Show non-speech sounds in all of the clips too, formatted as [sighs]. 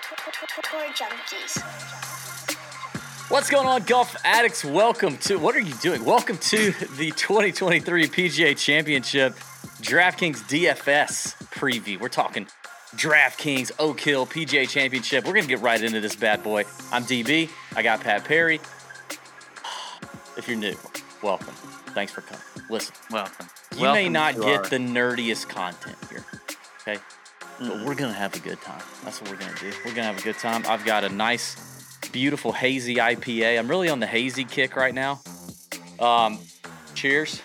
Tour junkies. What's going on, golf addicts? Welcome to what are you doing? Welcome to the 2023 PGA Championship DraftKings DFS preview. We're talking DraftKings Oak Hill PGA Championship. We're gonna get right into this bad boy. I'm DB. I got Pat Perry. [sighs] If you're new, welcome. Thanks for coming. Listen, Welcome. you may not get the nerdiest content here, okay? But we're gonna have a good time. That's what we're gonna do. We're gonna have a good time. I've got a nice, beautiful hazy IPA. I'm really on the hazy kick right now. Um, cheers.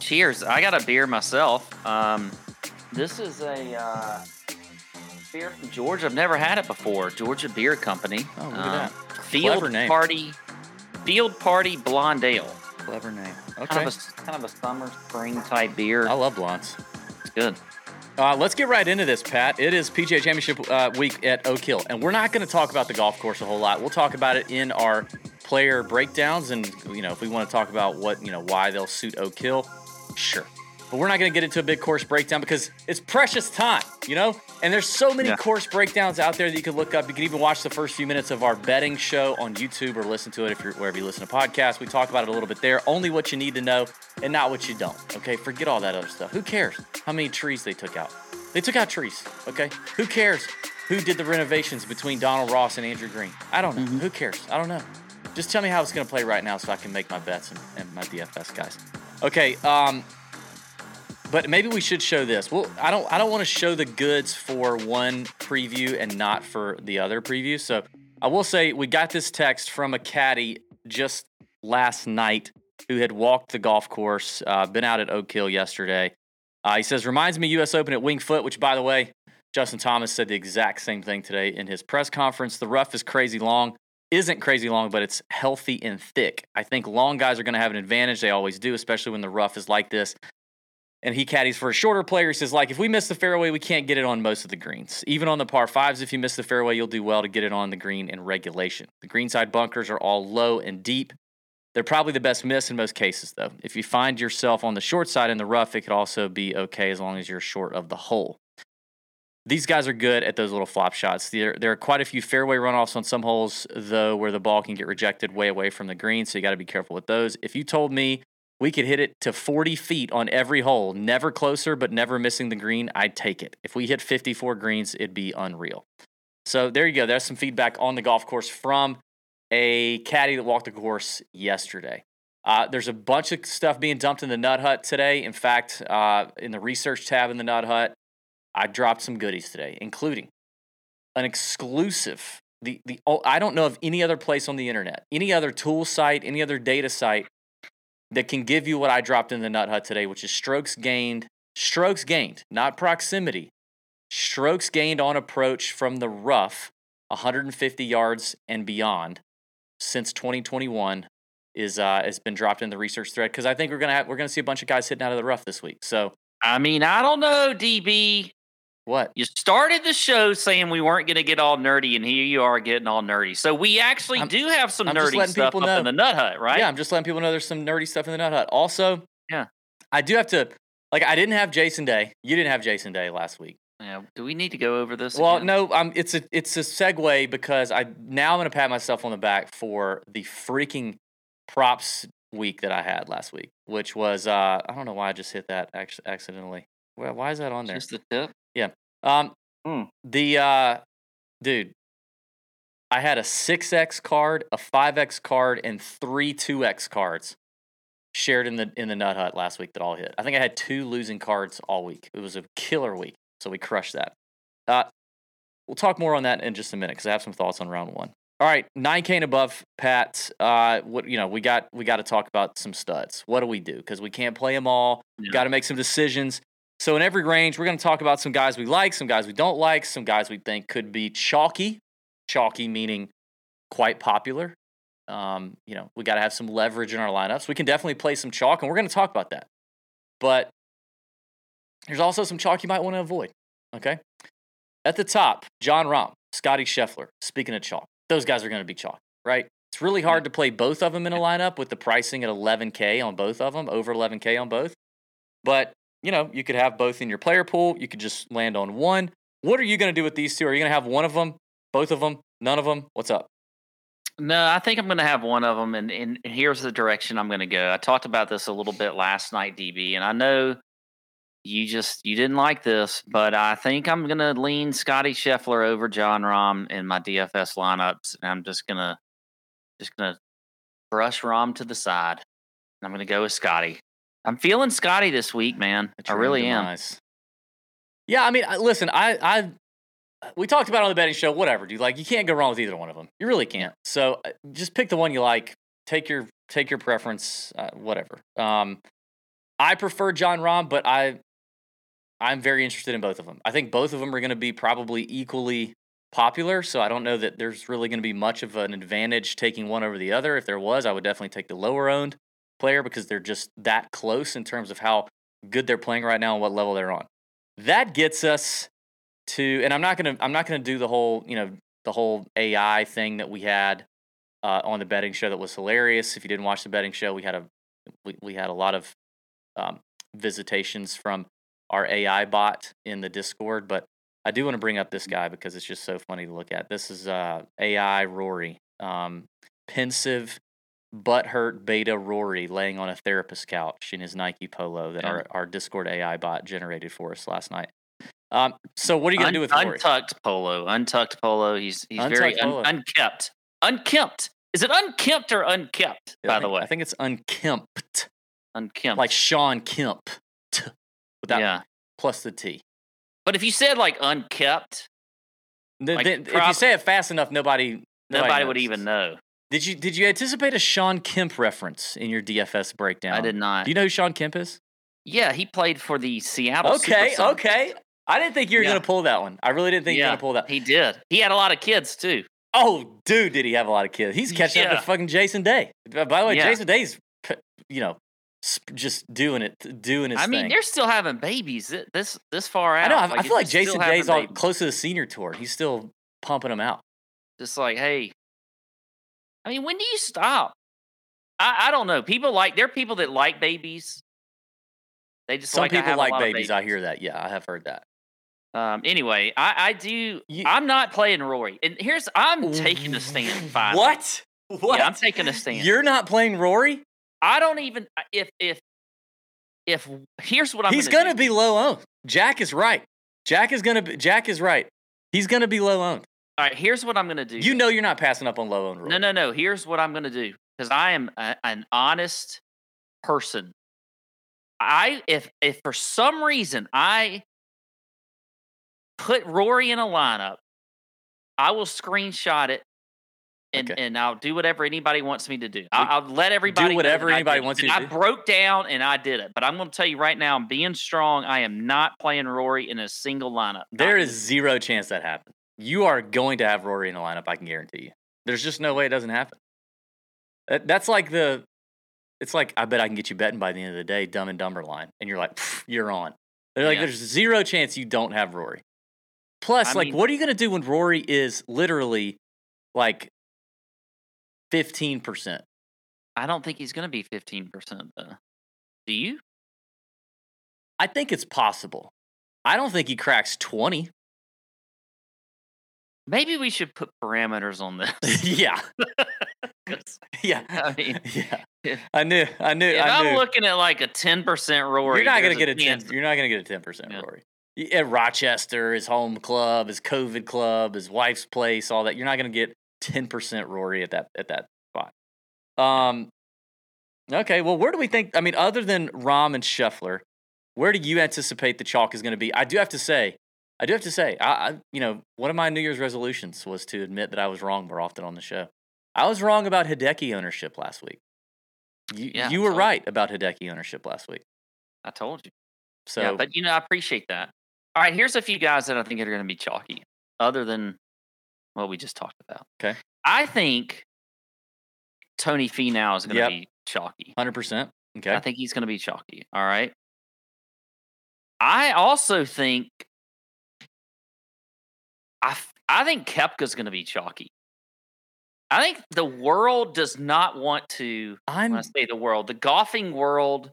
Cheers. I got a beer myself. Um, this is a uh, beer from Georgia. I've never had it before. Georgia Beer Company. Oh, look at Um, that. Field Clever name. Party. Field Party Blonde Ale. Clever name. Kind Okay. of a kind of a summer spring type beer. I love blondes. It's good. Uh, let's get right into this, Pat. It is PGA Championship uh, week at Oak Hill, and we're not going to talk about the golf course a whole lot. We'll talk about it in our player breakdowns, and you know, if we want to talk about what you know why they'll suit Oak Hill, sure. But we're not going to get into a big course breakdown because it's precious time, you know. And there's so many Yeah. course breakdowns out there that you can look up. You can even watch the first few minutes of our betting show on YouTube or listen to it if you're wherever you listen to podcasts. We talk about it a little bit there. Only what you need to know and not what you don't. Okay, forget all that other stuff. Who cares how many trees they took out? They took out trees. Okay, who cares who did the renovations between Donald Ross and Andrew Green? I don't know. Who cares? I don't know. Just tell me how it's going to play right now so I can make my bets and, and my DFS guys. Okay. Um, but maybe we should show this. Well, I don't I don't want to show the goods for one preview and not for the other preview. So I will say we got this text from a caddy just last night who had walked the golf course, uh, been out at Oak Hill yesterday. Uh, he says reminds me U.S. Open at Winged Foot, which by the way, Justin Thomas said the exact same thing today in his press conference. The rough is crazy long. Isn't crazy long, but it's healthy and thick. I think long guys are going to have an advantage. They always do, especially when the rough is like this and he caddies for a shorter player. He says, like, if we miss the fairway, we can't get it on most of the greens. Even on the par fives, if you miss the fairway, you'll do well to get it on the green in regulation. The greenside bunkers are all low and deep. They're probably the best miss in most cases, though. If you find yourself on the short side in the rough, it could also be okay as long as you're short of the hole. These guys are good at those little flop shots. There, there are quite a few fairway runoffs on some holes, though, where the ball can get rejected way away from the green, so you got to be careful with those. If you told me we could hit it to 40 feet on every hole, never closer, but never missing the green, I'd take it. If we hit 54 greens, it'd be unreal. So there you go. There's some feedback on the golf course from a caddy that walked the course yesterday. Uh, there's a bunch of stuff being dumped in the Nut Hut today. In fact, uh, in the research tab in the Nut Hut, I dropped some goodies today, including an exclusive. The the oh, I don't know of any other place on the internet, any other tool site, any other data site that can give you what I dropped in the Nut Hut today, which is strokes gained, strokes gained, not proximity, strokes gained on approach from the rough, 150 yards and beyond, since 2021 is uh, has been dropped in the research thread because I think we're gonna have, we're gonna see a bunch of guys hitting out of the rough this week. So I mean, I don't know, DB. What? You started the show saying we weren't going to get all nerdy, and here you are getting all nerdy. So we actually I'm- do have some I'm nerdy stuff up in the Nut Hut, right? Yeah, I'm just letting people know there's some nerdy stuff in the Nut Hut. Also, Yeah. I do have to like I didn't have Jason Day. You didn't have Jason Day last week. Yeah, Do we need to go over this? Well, again? no, um, it's a it's a segue because I now I'm gonna pat myself on the back for the freaking props week that I had last week, which was uh I don't know why I just hit that acc- accidentally. Well, why is that on there? Just the tip. Um, Hmm. the uh, dude, I had a six X card, a five X card, and three two X cards shared in the in the Nut Hut last week that all hit. I think I had two losing cards all week. It was a killer week, so we crushed that. Uh, we'll talk more on that in just a minute because I have some thoughts on round one. All right, nine K and above, Pat. Uh, what you know, we got we got to talk about some studs. What do we do? Because we can't play them all. Yeah. Got to make some decisions. So in every range, we're going to talk about some guys we like, some guys we don't like, some guys we think could be chalky. Chalky meaning quite popular. Um, you know, we got to have some leverage in our lineups. We can definitely play some chalk, and we're going to talk about that. But there's also some chalk you might want to avoid. Okay. At the top, Jon Rahm, Scottie Scheffler. Speaking of chalk, those guys are going to be chalk, right? It's really hard to play both of them in a lineup with the pricing at 11K on both of them, over 11K on both. But, you know, you could have both in your player pool. You could just land on one. What are you going to do with these two? Are you going to have one of them, both of them, none of them? What's up? No, I think I'm going to have one of them, and, and here's the direction I'm going to go. I talked about this a little bit last night, DB, and I know you just you didn't like this, but I think I'm going to lean Scottie Scheffler over Jon Rahm in my DFS lineups, and I'm just going to just going to brush Rahm to the side. And I'm going to go with Scottie. I'm feeling Scottie this week, man. I really am. Yeah, I mean, listen, I, I, we talked about on the betting show. Whatever, dude. Like, you can't go wrong with either one of them. You really can't. So uh, just pick the one you like. Take your take your preference. Uh, whatever. Um, I prefer Jon Rahm, but I, I'm very interested in both of them. I think both of them are going to be probably equally popular. So I don't know that there's really going to be much of an advantage taking one over the other. If there was, I would definitely take the lower owned player because they're just that close in terms of how good they're playing right now and what level they're on. That gets us to, and I'm not gonna, I'm not gonna do the whole, you know, the whole AI thing that we had uh, on the betting show that was hilarious. If you didn't watch the betting show, we had a, we, we had a lot of um, visitations from our AI bot in the Discord, but I do want to bring up this guy because it's just so funny to look at. This is uh, AI Rory, um, pensive butthurt beta Rory laying on a therapist couch in his Nike polo that yeah. our, our Discord AI bot generated for us last night. Um, so what are you gonna Un- do with Rory? Untucked polo, untucked polo. He's he's untucked very un- unkempt. Unkempt. Is it unkempt or unkept? Yeah, by think, the way, I think it's unkempt. Unkempt, like Shawn Kemp, without yeah. plus the T. But if you said like unkept, the, like the, prob- if you say it fast enough, nobody nobody, nobody would even know. Did you did you anticipate a Shawn Kemp reference in your DFS breakdown? I did not. Do you know who Shawn Kemp is? Yeah, he played for the Seattle. Okay, okay. I didn't think you were yeah. gonna pull that one. I really didn't think yeah, you were gonna pull that. He did. He had a lot of kids too. Oh, dude, did he have a lot of kids? He's catching yeah. up to fucking Jason Day. By the way, Jason Day's, you know, just doing it, doing his. I mean, thing. they're still having babies this this far out. I know. Like, I feel like Jason Day's all close to the senior tour. He's still pumping them out. Just like, hey, I mean, when do you stop? I, I don't know. People like there are people that like babies. They just some like people like babies. babies. I hear that. Yeah, I have heard that. Um. Anyway, I I do. You, I'm not playing Rory, and here's I'm taking a stand. [laughs] Finally. What? What? Yeah, I'm taking a stand. You're not playing Rory. I don't even if if if here's what I'm. He's gonna, gonna be low owned. Jack is right. Jack is gonna be. Jack is right. He's gonna be low owned. All right, here's what I'm going to do. You know you're not passing up on low owned No, no, no. Here's what I'm going to do because I am a, an honest person. I if if for some reason I put Rory in a lineup, I will screenshot it and okay. and I'll do whatever anybody wants me to do. I'll, I'll let everybody do whatever anybody wants you to I do. I broke down and I did it, but I'm going to tell you right now, I'm being strong. I am not playing Rory in a single lineup. There is zero chance that happens you are going to have Rory in the lineup. I can guarantee you. There's just no way it doesn't happen. That's like the. It's like I bet I can get you betting by the end of the day, Dumb and Dumber line, and you're like, you're on. They're like, yeah. there's zero chance you don't have Rory. Plus, I like, mean, what are you gonna do when Rory is literally like fifteen percent? I don't think he's gonna be fifteen percent though. Do you? I think it's possible. I don't think he cracks twenty. Maybe we should put parameters on this. [laughs] yeah. [laughs] yeah. I mean, [laughs] yeah. I knew. I knew. If I am looking at like a ten percent Rory, you're not gonna get a ten. You're not gonna get a ten percent yeah. Rory. At Rochester, his home club, his COVID club, his wife's place, all that. You're not gonna get ten percent Rory at that at that spot. Um. Okay. Well, where do we think? I mean, other than Rahm and Scheffler, where do you anticipate the chalk is going to be? I do have to say, I do have to say, I, I, you know, one of my New Year's resolutions was to admit that I was wrong more often on the show. I was wrong about Hideki ownership last week. You, yeah, you were right you. about Hideki ownership last week. I told you. So, yeah, but you know, I appreciate that. All right, here's a few guys that I think are going to be chalky, other than what we just talked about. Okay. I think Tony Finau is going to yep. be chalky. Hundred percent. Okay. I think he's going to be chalky. All right. I also think I, I think Koepka's going to be chalky. I think the world does not want to. I'm, I say the world, the golfing world.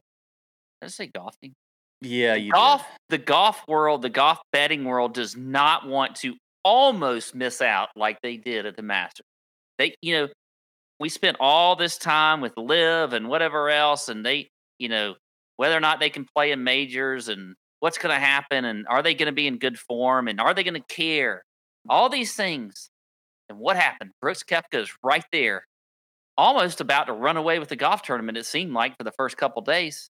Did I say golfing? Yeah, you golf, did. the golf world, the golf betting world does not want to almost miss out like they did at the Masters. They, you know, we spent all this time with LIV and whatever else, and they, you know, whether or not they can play in majors and what's going to happen and are they going to be in good form and are they going to care? All these things. And what happened? Brooks Koepka is right there, almost about to run away with the golf tournament, it seemed like, for the first couple days.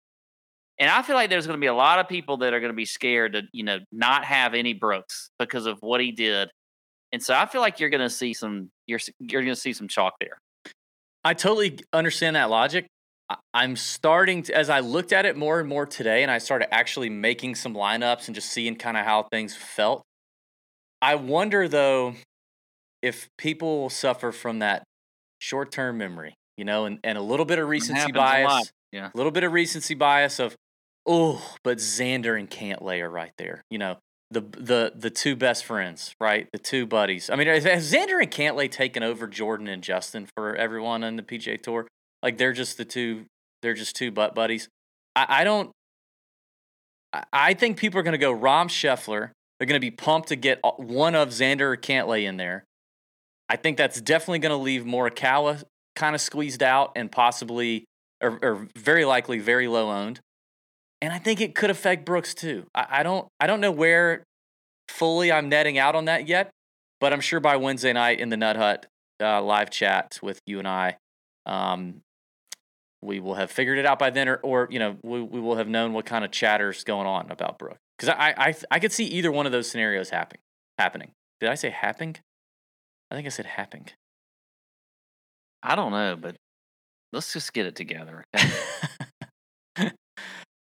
And I feel like there's going to be a lot of people that are going to be scared to, you know, not have any Brooks because of what he did. And so I feel like you're going to see some you're you're going to see some chalk there. I totally understand that logic. I'm starting to, as I looked at it more and more today, and I started actually making some lineups and just seeing kind of how things felt. I wonder though if people suffer from that short term memory, you know, and, and a little bit of recency bias. Yeah. A little bit of recency bias of, oh, but Xander and Cantlay are right there. You know, the the the two best friends, right? The two buddies. I mean, has Xander and Cantlay taken over Jordan and Justin for everyone on the PGA Tour? Like they're just the two. They're just two butt buddies. I, I don't. I, I think people are going to go Rahm Scheffler. They're going to be pumped to get one of Xander or Cantlay in there. I think that's definitely going to leave Morikawa kind of squeezed out and possibly, or, or very likely, very low owned and I think it could affect Brooks too. I, I, don't I don't know where fully I'm netting out on that yet, but I'm sure by Wednesday night in the Nut Hut uh, live chat with you and I, um, we will have figured it out by then, or, or you know we, we will have known what kind of chatter's going on about Brooks because I, I I could see either one of those scenarios happening. Happening. Did I say happening? I think I said happening. I don't know, but let's just get it together. Okay? [laughs]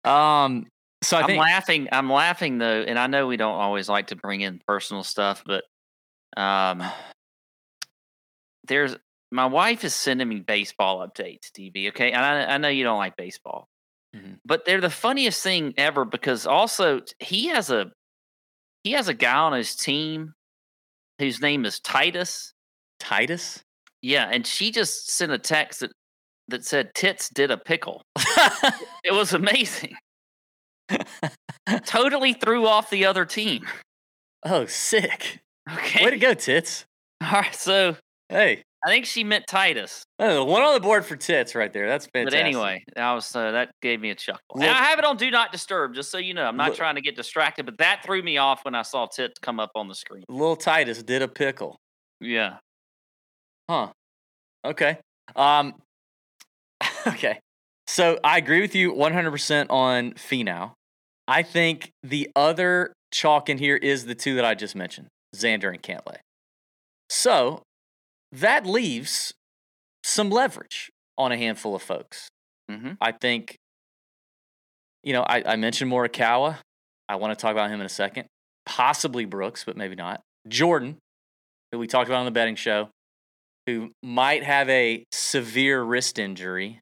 Um, so I am think laughing. I'm laughing though, and I know we don't always like to bring in personal stuff, but um, there's my wife is sending me baseball updates, DB. Okay, and I, I know you don't like baseball, mm-hmm. but they're the funniest thing ever because also he has a he has a guy on his team whose name is Titus. Titus. Yeah, and she just sent a text that that said tits did a pickle. [laughs] it was amazing. totally threw off the other team. Oh, sick. Okay. Way to go, tits. All right, so hey, I think she meant Titus. Oh, one on the board for tits right there. That's fantastic. But anyway, I was uh, that gave me a chuckle. Look, and I have it on do not disturb, just so you know. I'm not look, trying to get distracted, but that threw me off when I saw tits come up on the screen. Little Titus did a pickle. Yeah. Huh. Okay. Um. [laughs] okay. So I agree with you 100% on Finau. I think the other chalk in here is the two that I just mentioned, Xander and Cantlay. So that leaves some leverage on a handful of folks. Mm-hmm. I think, you know, I, I mentioned Morikawa. I want to talk about him in a second. Possibly Brooks, but maybe not. Jordan, who we talked about on the betting show, who might have a severe wrist injury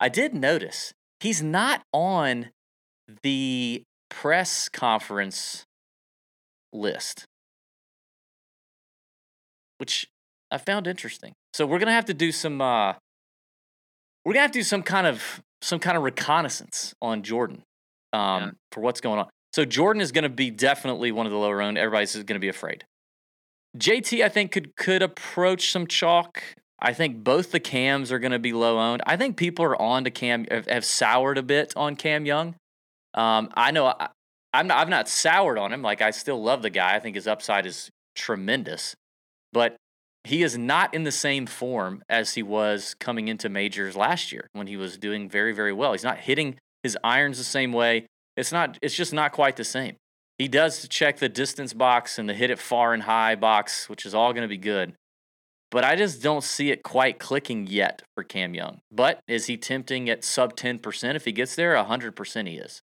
I did notice he's not on the press conference list, which I found interesting. So we're gonna have to do some. Uh, we're gonna have to do some kind of some kind of reconnaissance on Jordan um, yeah. for what's going on. So Jordan is going to be definitely one of the lower owned. Everybody's going to be afraid. JT, I think could could approach some chalk. I think both the cams are going to be low owned. I think people are on to Cam have, have soured a bit on Cam Young. Um, I know I, I'm not, I've not soured on him. Like I still love the guy. I think his upside is tremendous, but he is not in the same form as he was coming into majors last year when he was doing very very well. He's not hitting his irons the same way. It's not. It's just not quite the same. He does check the distance box and the hit it far and high box, which is all going to be good but I just don't see it quite clicking yet for Cam Young. But is he tempting at sub 10% if he gets there? 100% he is.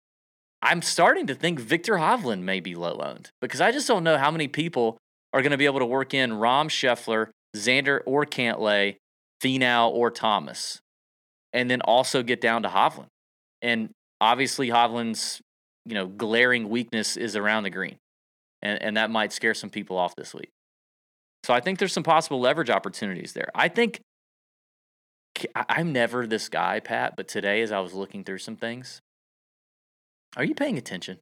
I'm starting to think Viktor Hovland may be low owned because I just don't know how many people are going to be able to work in Rahm Scheffler, Xander or Cantlay, Finau or Thomas, and then also get down to Hovland. And obviously, Hovland's you know glaring weakness is around the green, and and that might scare some people off this week. So I think there's some possible leverage opportunities there. I think I'm never this guy, Pat, but today as I was looking through some things, Are you paying attention?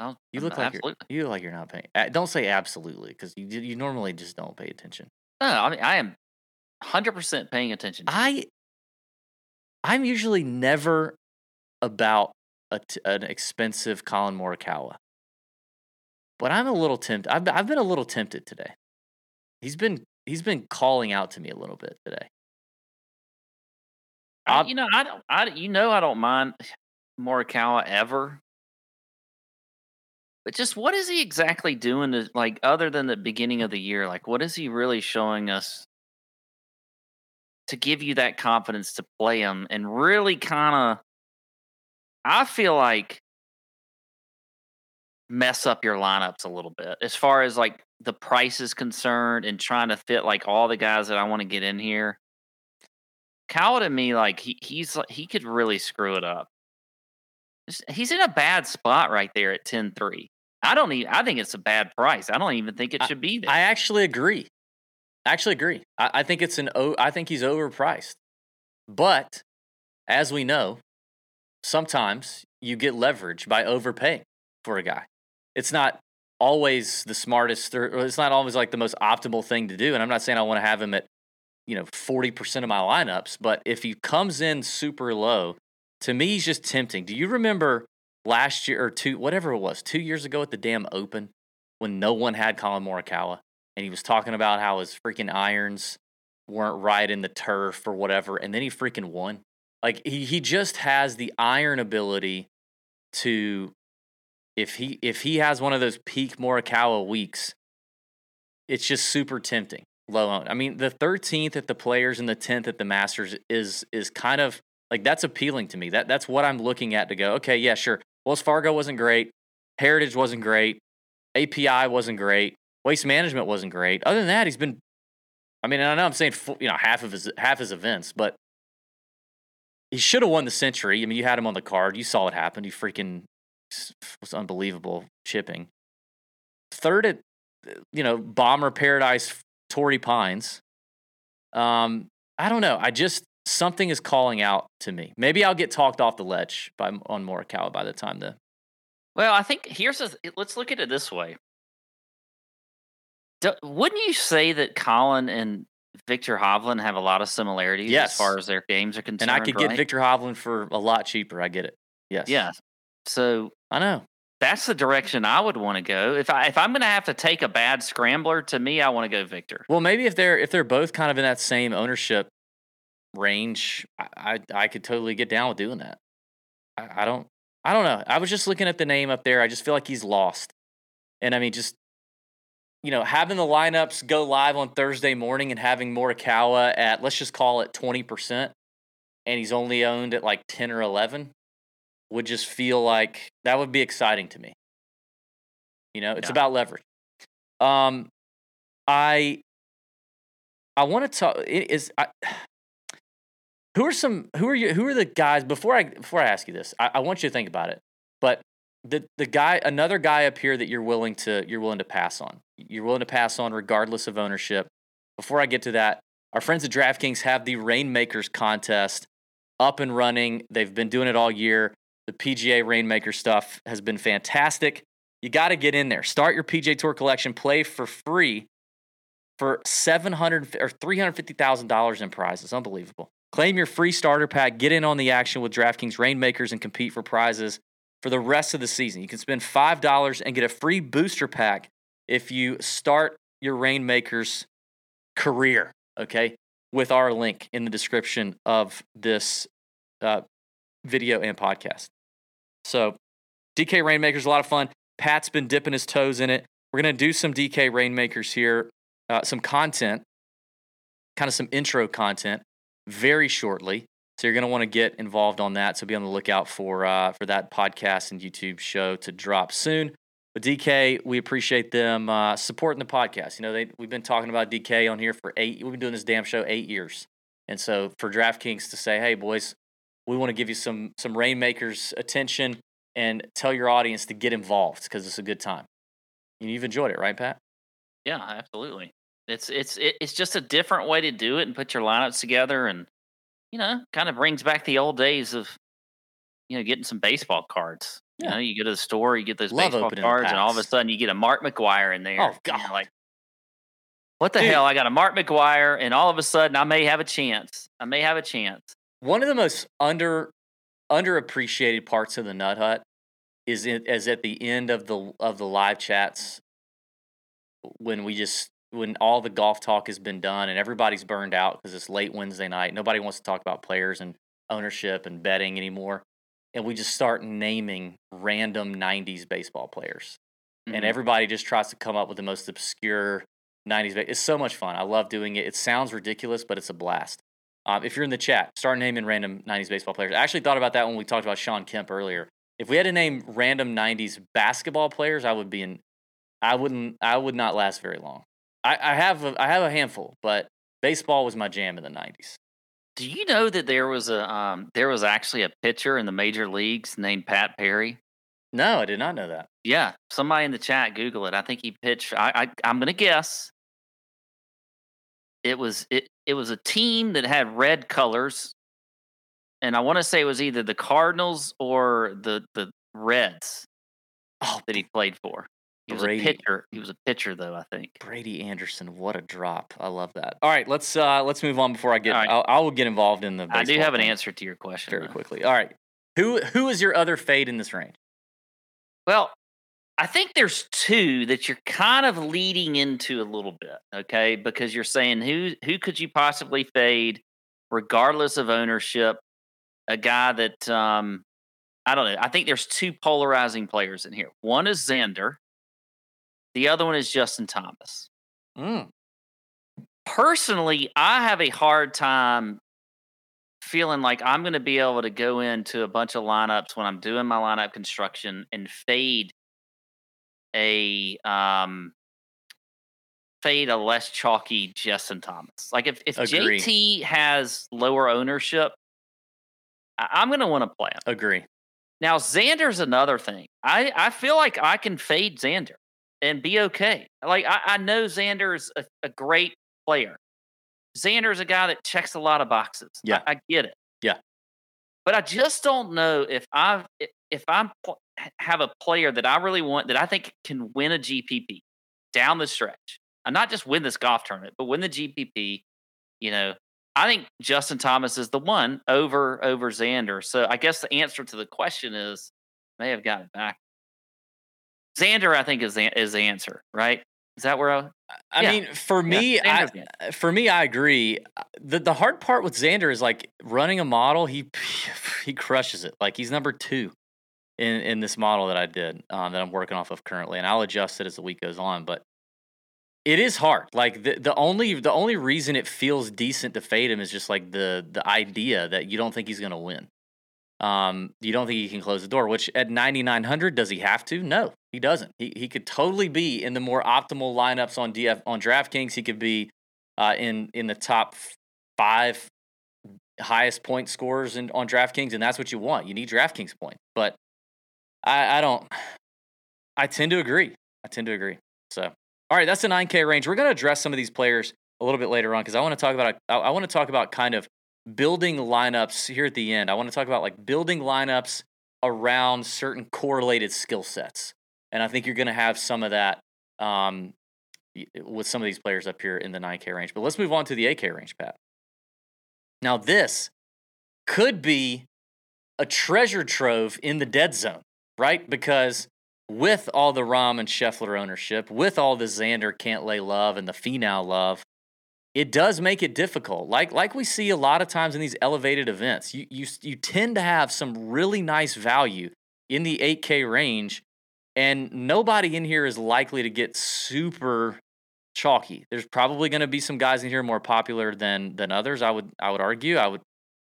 I'll- You look like absolutely. you're you look like you're not paying. uh, Don't say absolutely because you you normally just don't pay attention. No, I mean I am hundred percent paying attention. to you. I I'm usually never about a t- an expensive Collin Morikawa, but I'm a little tempted. I've been- I've been a little tempted today. He's been he's been calling out to me a little bit today. I, you know, I don't. I you know, I don't mind [sighs] Morikawa ever. But just what is he exactly doing to like other than the beginning of the year? Like, what is he really showing us to give you that confidence to play him and really kind of? I feel like mess up your lineups a little bit as far as like the price is concerned and trying to fit like all the guys that I want to get in here. Kyle to me, like he he's he could really screw it up. He's in a bad spot right there at 10-3. I don't even I think it's a bad price. I don't even think it should be there. I actually agree. I actually agree. I, I think it's an I think he's overpriced. But as we know, sometimes you get leverage by overpaying for a guy. It's not always the smartest or it's not always like the most optimal thing to do. And I'm not saying I want to have him at, you know, 40% of my lineups, but if he comes in super low, to me he's just tempting. Do you remember last year or two whatever it was, 2 years ago at the damn open when no one had Collin Morikawa and he was talking about how his freaking irons weren't right in the turf or whatever and then he freaking won. Like he he just has the iron ability to if he if he has one of those peak Morikawa weeks, it's just super tempting. Low owned. I mean, the 13th at the Players and the 10th at the Masters is is kind of like that's appealing to me. That that's what I'm looking at to go. Okay, yeah, sure. Wells Fargo wasn't great. Heritage wasn't great. API wasn't great. Waste Management wasn't great. Other than that, he's been. I mean, I know I'm saying you know half of his half his events, but he should have won the Sentry. I mean, you had him on the card. You saw it happen. He freaking was unbelievable chipping. Third at you know Bomber Paradise, Torrey Pines. Um, I don't know. I just something is calling out to me. Maybe I'll get talked off the ledge by on Morikawa by the time the Well, I think here's a let's look at it this way. Do, wouldn't you say that Collin and Viktor Hovland have a lot of similarities Yes. as far as their games are concerned? and I could get? Viktor Hovland for a lot cheaper. I get it. Yes. Yeah. So I know. that's the direction I would want to go. If I if I'm going to have to take a bad scrambler, to me, I want to go Viktor. Well, maybe if they're if they're both kind of in that same ownership range, I I, I could totally get down with doing that. I, I don't I don't know. I was just looking at the name up there. I just feel like he's lost, and I mean, just you know, having the lineups go live on Thursday morning and having Morikawa at let's just call it twenty percent, and he's only owned at like ten or eleven, would just feel like that would be exciting to me. You know, it's Yeah. about leverage. Um, I I want to talk. it Is I, who are some who are you who are the guys before I before I ask you this? I, I want you to think about it. But the the guy another guy up here that you're willing to you're willing to pass on. You're willing to pass on regardless of ownership. Before I get to that, our friends at DraftKings have the Reignmakers contest up and running. They've been doing it all year. The PGA Reignmaker stuff has been fantastic. You got to get in there. Start your PGA Tour collection. Play for free for seven hundred or three hundred fifty thousand dollars in prizes. Unbelievable. Claim your free starter pack. Get in on the action with DraftKings Reignmakers and compete for prizes for the rest of the season. You can spend five dollars and get a free booster pack if you start your Reignmakers career. Okay, with our link in the description of this uh, video and podcast. So, DK Reignmakers, a lot of fun. Pat's been dipping his toes in it. We're going to do some DK Reignmakers here, uh, some content, kind of some intro content very shortly. So you're going to want to get involved on that. So be on the lookout for uh, for that podcast and YouTube show to drop soon. But DK, we appreciate them uh, supporting the podcast. You know, they, we've been talking about DK on here for eight. We've been doing this damn show eight years, and so for DraftKings to say, "Hey, boys, we want to give you some some Reignmakers attention and tell your audience to get involved because it's a good time." You've enjoyed it, right, Pat? Yeah, absolutely. It's it's it's just a different way to do it and put your lineups together, and you know, kind of brings back the old days of you know getting some baseball cards. Yeah. You know, you go to the store, you get those Love baseball cards, and all of a sudden you get a Mark McGwire in there. Oh, and you're God. like what the Dude. hell? I got a Mark McGwire, and all of a sudden I may have a chance. I may have a chance. One of the most under underappreciated parts of the Nut Hut is in, is at the end of the of the live chats when we just when all the golf talk has been done and everybody's burned out because it's late Wednesday night. Nobody wants to talk about players and ownership and betting anymore, and we just start naming random '90s baseball players and Mhm. everybody just tries to come up with the most obscure 90s. ba- It's so much fun. I love doing it. It sounds ridiculous, but it's a blast. Um, if you're in the chat, start naming random 90s baseball players. I actually thought about that when we talked about Shawn Kemp earlier. If we had to name random 90s basketball players, I would be in. I wouldn't. I would not last very long. I, I have. A, I have a handful, but baseball was my jam in the 90s. Do you know that there was a um, there was actually a pitcher in the major leagues named Pat Perry? No, I did not know that. Yeah, somebody in the chat, Google it. I think he pitched. I, I I'm gonna guess. It was it it was a team that had red colors, and I want to say it was either the Cardinals or the the Reds Oh, that he played for. He was Brady. a pitcher. He was a pitcher, though. I think. Brady Anderson, what a drop! I love that. All right, let's uh let's move on before I get. Right. I'll, I will get involved in the. I do have an answer to your question. very though. quickly. All right, who who is your other fade in this range? Well, I think there's two that you're kind of leading into a little bit, okay? Because you're saying who who could you possibly fade, regardless of ownership? A guy that um, I don't know. I think there's two polarizing players in here. One is Xander. The other one is Justin Thomas. Mm, Personally, I have a hard time feeling like I'm going to be able to go into a bunch of lineups when I'm doing my lineup construction and fade a um fade a less chalky Justin Thomas. Like if if Agree. JT has lower ownership, I, I'm going to want to play him. agree. Now Xander's another thing. I I feel like I can fade Xander and be okay. Like I, I know Xander's a, a great player. Xander's a guy that checks a lot of boxes. Yeah. I, get it. Yeah. But I just don't know if I if I'm pl- have a player that I really want that I think can win a GPP down the stretch, and not just win this golf tournament, but win the GPP. You know, I think Justin Thomas is the one over over Xander. So I guess the answer to the question is may have gotten back. Xander, I think is the, is the answer, right? Is that where I? I Yeah. mean, for me, I, the answer. for me, I agree. Uh, the The hard part with Xander is like running a model. He [sighs] he crushes it. Like he's number two in in this model that I did um, that I'm working off of currently, and I'll adjust it as the week goes on. But it is hard. Like the the only the only reason it feels decent to fade him is just like the the idea that you don't think he's going to win. Um, you don't think he can close the door. Which at 9900, does he have to? No, he doesn't. He he could totally be in the more optimal lineups on DF on DraftKings. He could be uh, in in the top five highest point scorers in, on DraftKings, and that's what you want. You need DraftKings points, but I, I don't. I tend to agree. I tend to agree. So, all right, that's the 9K range. We're going to address some of these players a little bit later on because I want to talk about. I, I want to talk about kind of building lineups here at the end. I want to talk about like building lineups around certain correlated skill sets, and I think you're going to have some of that um, with some of these players up here in the 9K range. But let's move on to the 8K range, Pat. Now, this could be a treasure trove in the dead zone, right? Because with all the Rahm and Scheffler ownership, with all the Xander Cantlay love and the Finau love, it does make it difficult. Like like we see a lot of times in these elevated events, you you you tend to have some really nice value in the 8K range, and nobody in here is likely to get super chalky. There's probably going to be some guys in here more popular than than others. I would I would argue. I would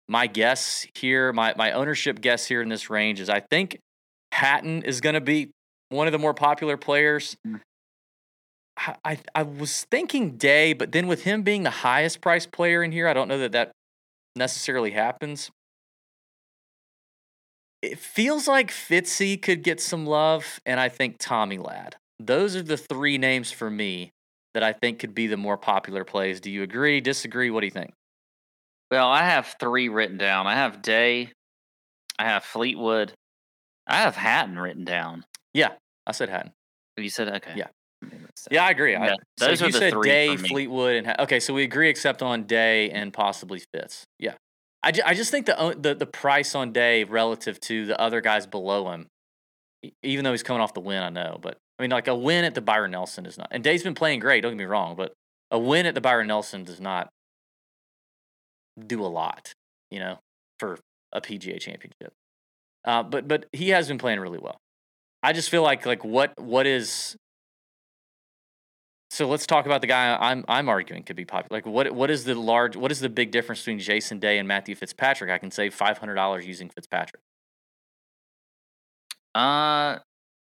my guess here, my my ownership guess here in this range is I think Hatton is going to be one of the more popular players. Mm. I, I was thinking Day, but then with him being the highest priced player in here, I don't know that that necessarily happens. It feels like Fitzy could get some love, and I think Tommy Lad. Those are the three names for me that I think could be the more popular plays. Do you agree? Disagree? What do you think? Well, I have three written down. I have Day, I have Fleetwood. I have Hatton written down. Yeah, I said Hatton. Oh, you said okay. Yeah. Yeah, I agree. I, Yeah, so those you are the said three Day, for me. Fleetwood, and okay, so we agree except on Day and possibly Fitz. Yeah, I, ju- I just think the, the the price on Day relative to the other guys below him, even though he's coming off the win, I know, but I mean, like a win at the Byron Nelson is not. And Day's been playing great. Don't get me wrong, but a win at the Byron Nelson does not do a lot, you know, for a PGA Championship. Uh, but but he has been playing really well. I just feel like like what what is so let's talk about the guy I'm I'm arguing could be popular. Like what what is the large what is the big difference between Jason Day and Matthew Fitzpatrick? I can save five hundred dollars using Fitzpatrick. Uh,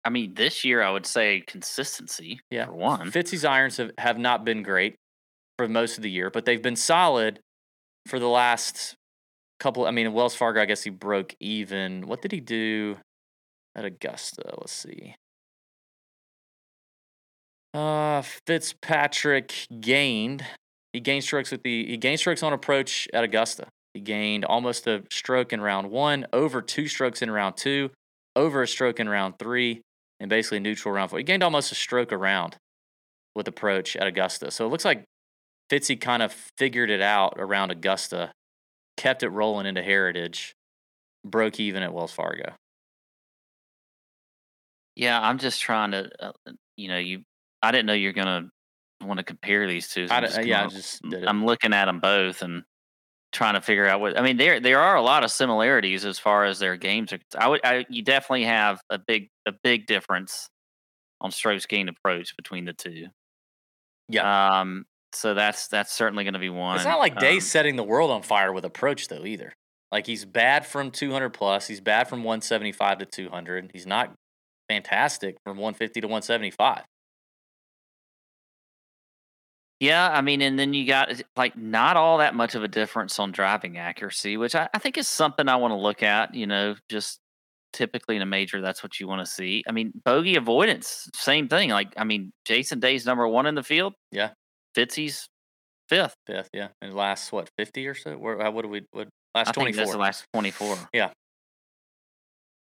I mean, this year I would say consistency. Yeah. For one. Fitzy's irons have, have not been great for most of the year, but they've been solid for the last couple. I mean, Wells Fargo, I guess he broke even. What did he do at Augusta? Let's see. Uh, Fitzpatrick gained. He gained strokes with the he gained strokes on approach at Augusta. He gained almost a stroke in round one, over two strokes in round two, over a stroke in round three, and basically neutral round four. He gained almost a stroke around with approach at Augusta. So it looks like Fitzy kind of figured it out around Augusta, kept it rolling into Heritage, broke even at Wells Fargo. Yeah, I'm just trying to, uh, you know, you. I didn't know you're gonna want to compare these two. so I just yeah, I just did it. I'm looking at them both and trying to figure out what. I mean, there there are a lot of similarities as far as their games are. I would, I, you definitely have a big a big difference on strokes gained approach between the two. Yeah. Um. So that's that's certainly going to be one. It's not like Day's Um, setting the world on fire with approach though either. Like he's bad from 200 plus. He's bad from 175 to 200. He's not fantastic from 150 to 175. Yeah, I mean, and then you got like not all that much of a difference on driving accuracy, which I, I think is something I want to look at. You know, just typically in a major, that's what you want to see. I mean, bogey avoidance, same thing. Like, I mean, Jason Day's number one in the field. Yeah. Fitzy's fifth. Fifth, yeah. And last what 50 or so? Where how- what do we what last I think 24? that's the last twenty-four. Yeah.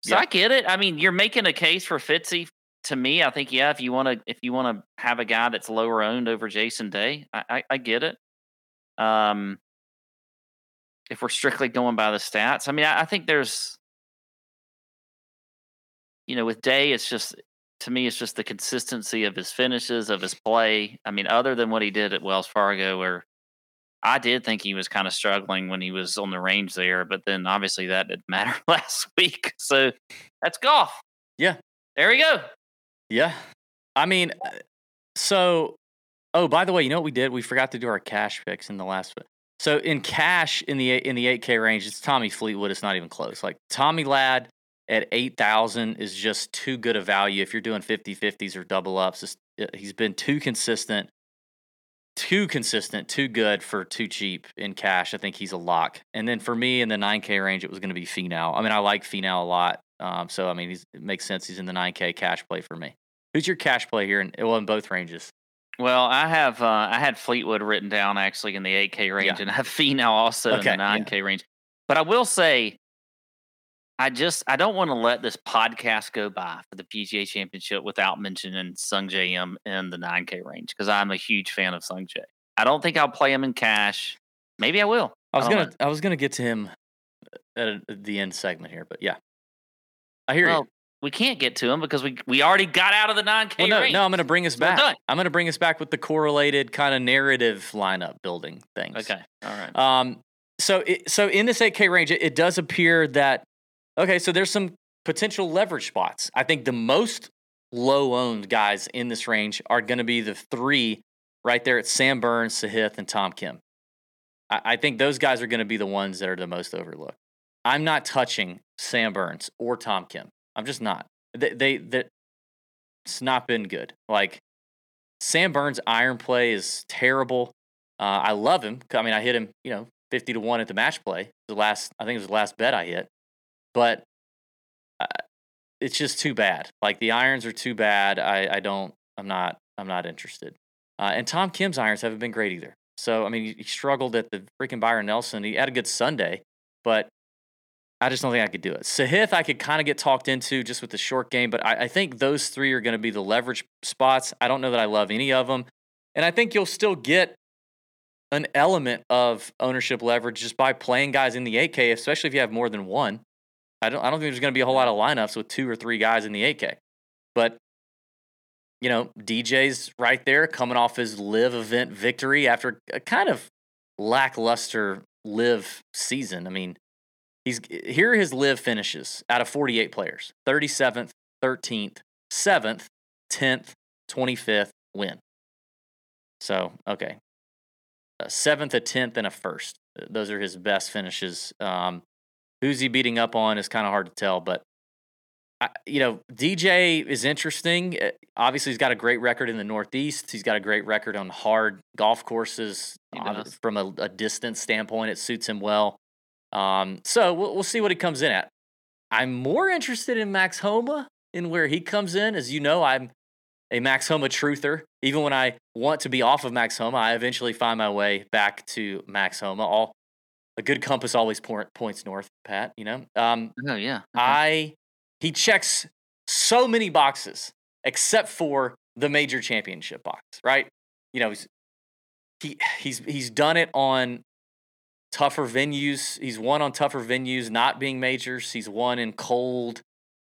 So Yeah. I get it. I mean, you're making a case for Fitzy. To me, I think yeah. If you want to, if you want to have a guy that's lower owned over Jason Day, I, I, I get it. Um, if we're strictly going by the stats, I mean, I, I think there's, you know, with Day, it's just to me, it's just the consistency of his finishes, of his play. I mean, other than what he did at Wells Fargo, where I did think he was kind of struggling when he was on the range there, but then obviously that didn't [laughs] matter last week. So that's golf. Yeah. There we go. Yeah. I mean, uh, so, oh, by the way, you know what we did? We forgot to do our cash picks in the last. So in cash in the in the 8K range, it's Tommy Fleetwood. It's not even close. Like Tommy Lad at 8,000 is just too good a value if you're doing 50 50s or double ups. Uh, he's been too consistent, too consistent, too good for too cheap in cash. I think he's a lock. And then for me in the 9K range, it was going to be Finau. I mean, I like Finau a lot. Um, so I mean, he's, it makes sense. He's in the 9K cash play for me. Who's your cash play here? In, well, in both ranges. Well, I have uh, I had Fleetwood written down actually in the 8K range, Yeah. and I have [laughs] Finau also Okay, in the 9K range. But I will say, I just I don't want to let this podcast go by for the PGA Championship without mentioning Sungjae Im in the 9K range because I'm a huge fan of Sungjae. I don't think I'll play him in cash. Maybe I will. I was don't gonna know. I was gonna get to him at the end segment here, but yeah, I hear Well, you. we can't get to him because we we already got out of the 9K Well, no, range. no, I'm gonna bring us back. I'm gonna bring us back with the correlated kind of narrative lineup building things. Okay. All right. Um, so it, so in this 8K range, it, it does appear that okay, so there's some potential leverage spots. I think the most low owned guys in this range are going to be the three right there at Sam Burns, Sahith, and Tom Kim. I, I think those guys are going to be the ones that are the most overlooked. I'm not touching Sam Burns or Tom Kim. I'm just not. They, they that it's not been good. Like Sam Burns' iron play is terrible. Uh, I love him. I mean, I hit him, you know, fifty to one at the match play. The last, I think it was the last bet I hit, but uh, it's just too bad. Like the irons are too bad. I, I don't. I'm not. I'm not interested. Uh, and Tom Kim's irons haven't been great either. So I mean, he, he struggled at the freaking Byron Nelson. He had a good Sunday, but I just don't think I could do it. Sahith, I could kind of get talked into just with the short game, but I, I think those three are going to be the leverage spots. I don't know that I love any of them. And I think you'll still get an element of ownership leverage just by playing guys in the 8K, especially if you have more than one. I don't, I don't think there's going to be a whole lot of lineups with two or three guys in the 8K. But, you know, DJ's right there coming off his LIV event victory after a kind of lackluster LIV season. I mean, he's here are his LIV finishes out of 48 players 37th, 13th, 7th, 10th, 25th win. So, okay. A seventh, a tenth, and a first. Those are his best finishes. Um, who's he beating up on is kind of hard to tell, but I, you know, DJ is interesting. Uh, obviously, he's got a great record in the Northeast. He's got a great record on hard golf courses. from a, a, distance standpoint, it suits him well. Um, so we'll, we'll see what he comes in at. I'm more interested in Max Homa in where he comes in. As you know, I'm a Max Homa truther. Even when I want to be off of Max Homa, I eventually find my way back to Max Homa. All a good compass always point, points north, Pat. You know. Um, oh yeah. Okay. I he checks so many boxes except for the major championship box, right? You know, he's he he's he's done it on tougher venues. He's won on tougher venues, not being majors. He's won in cold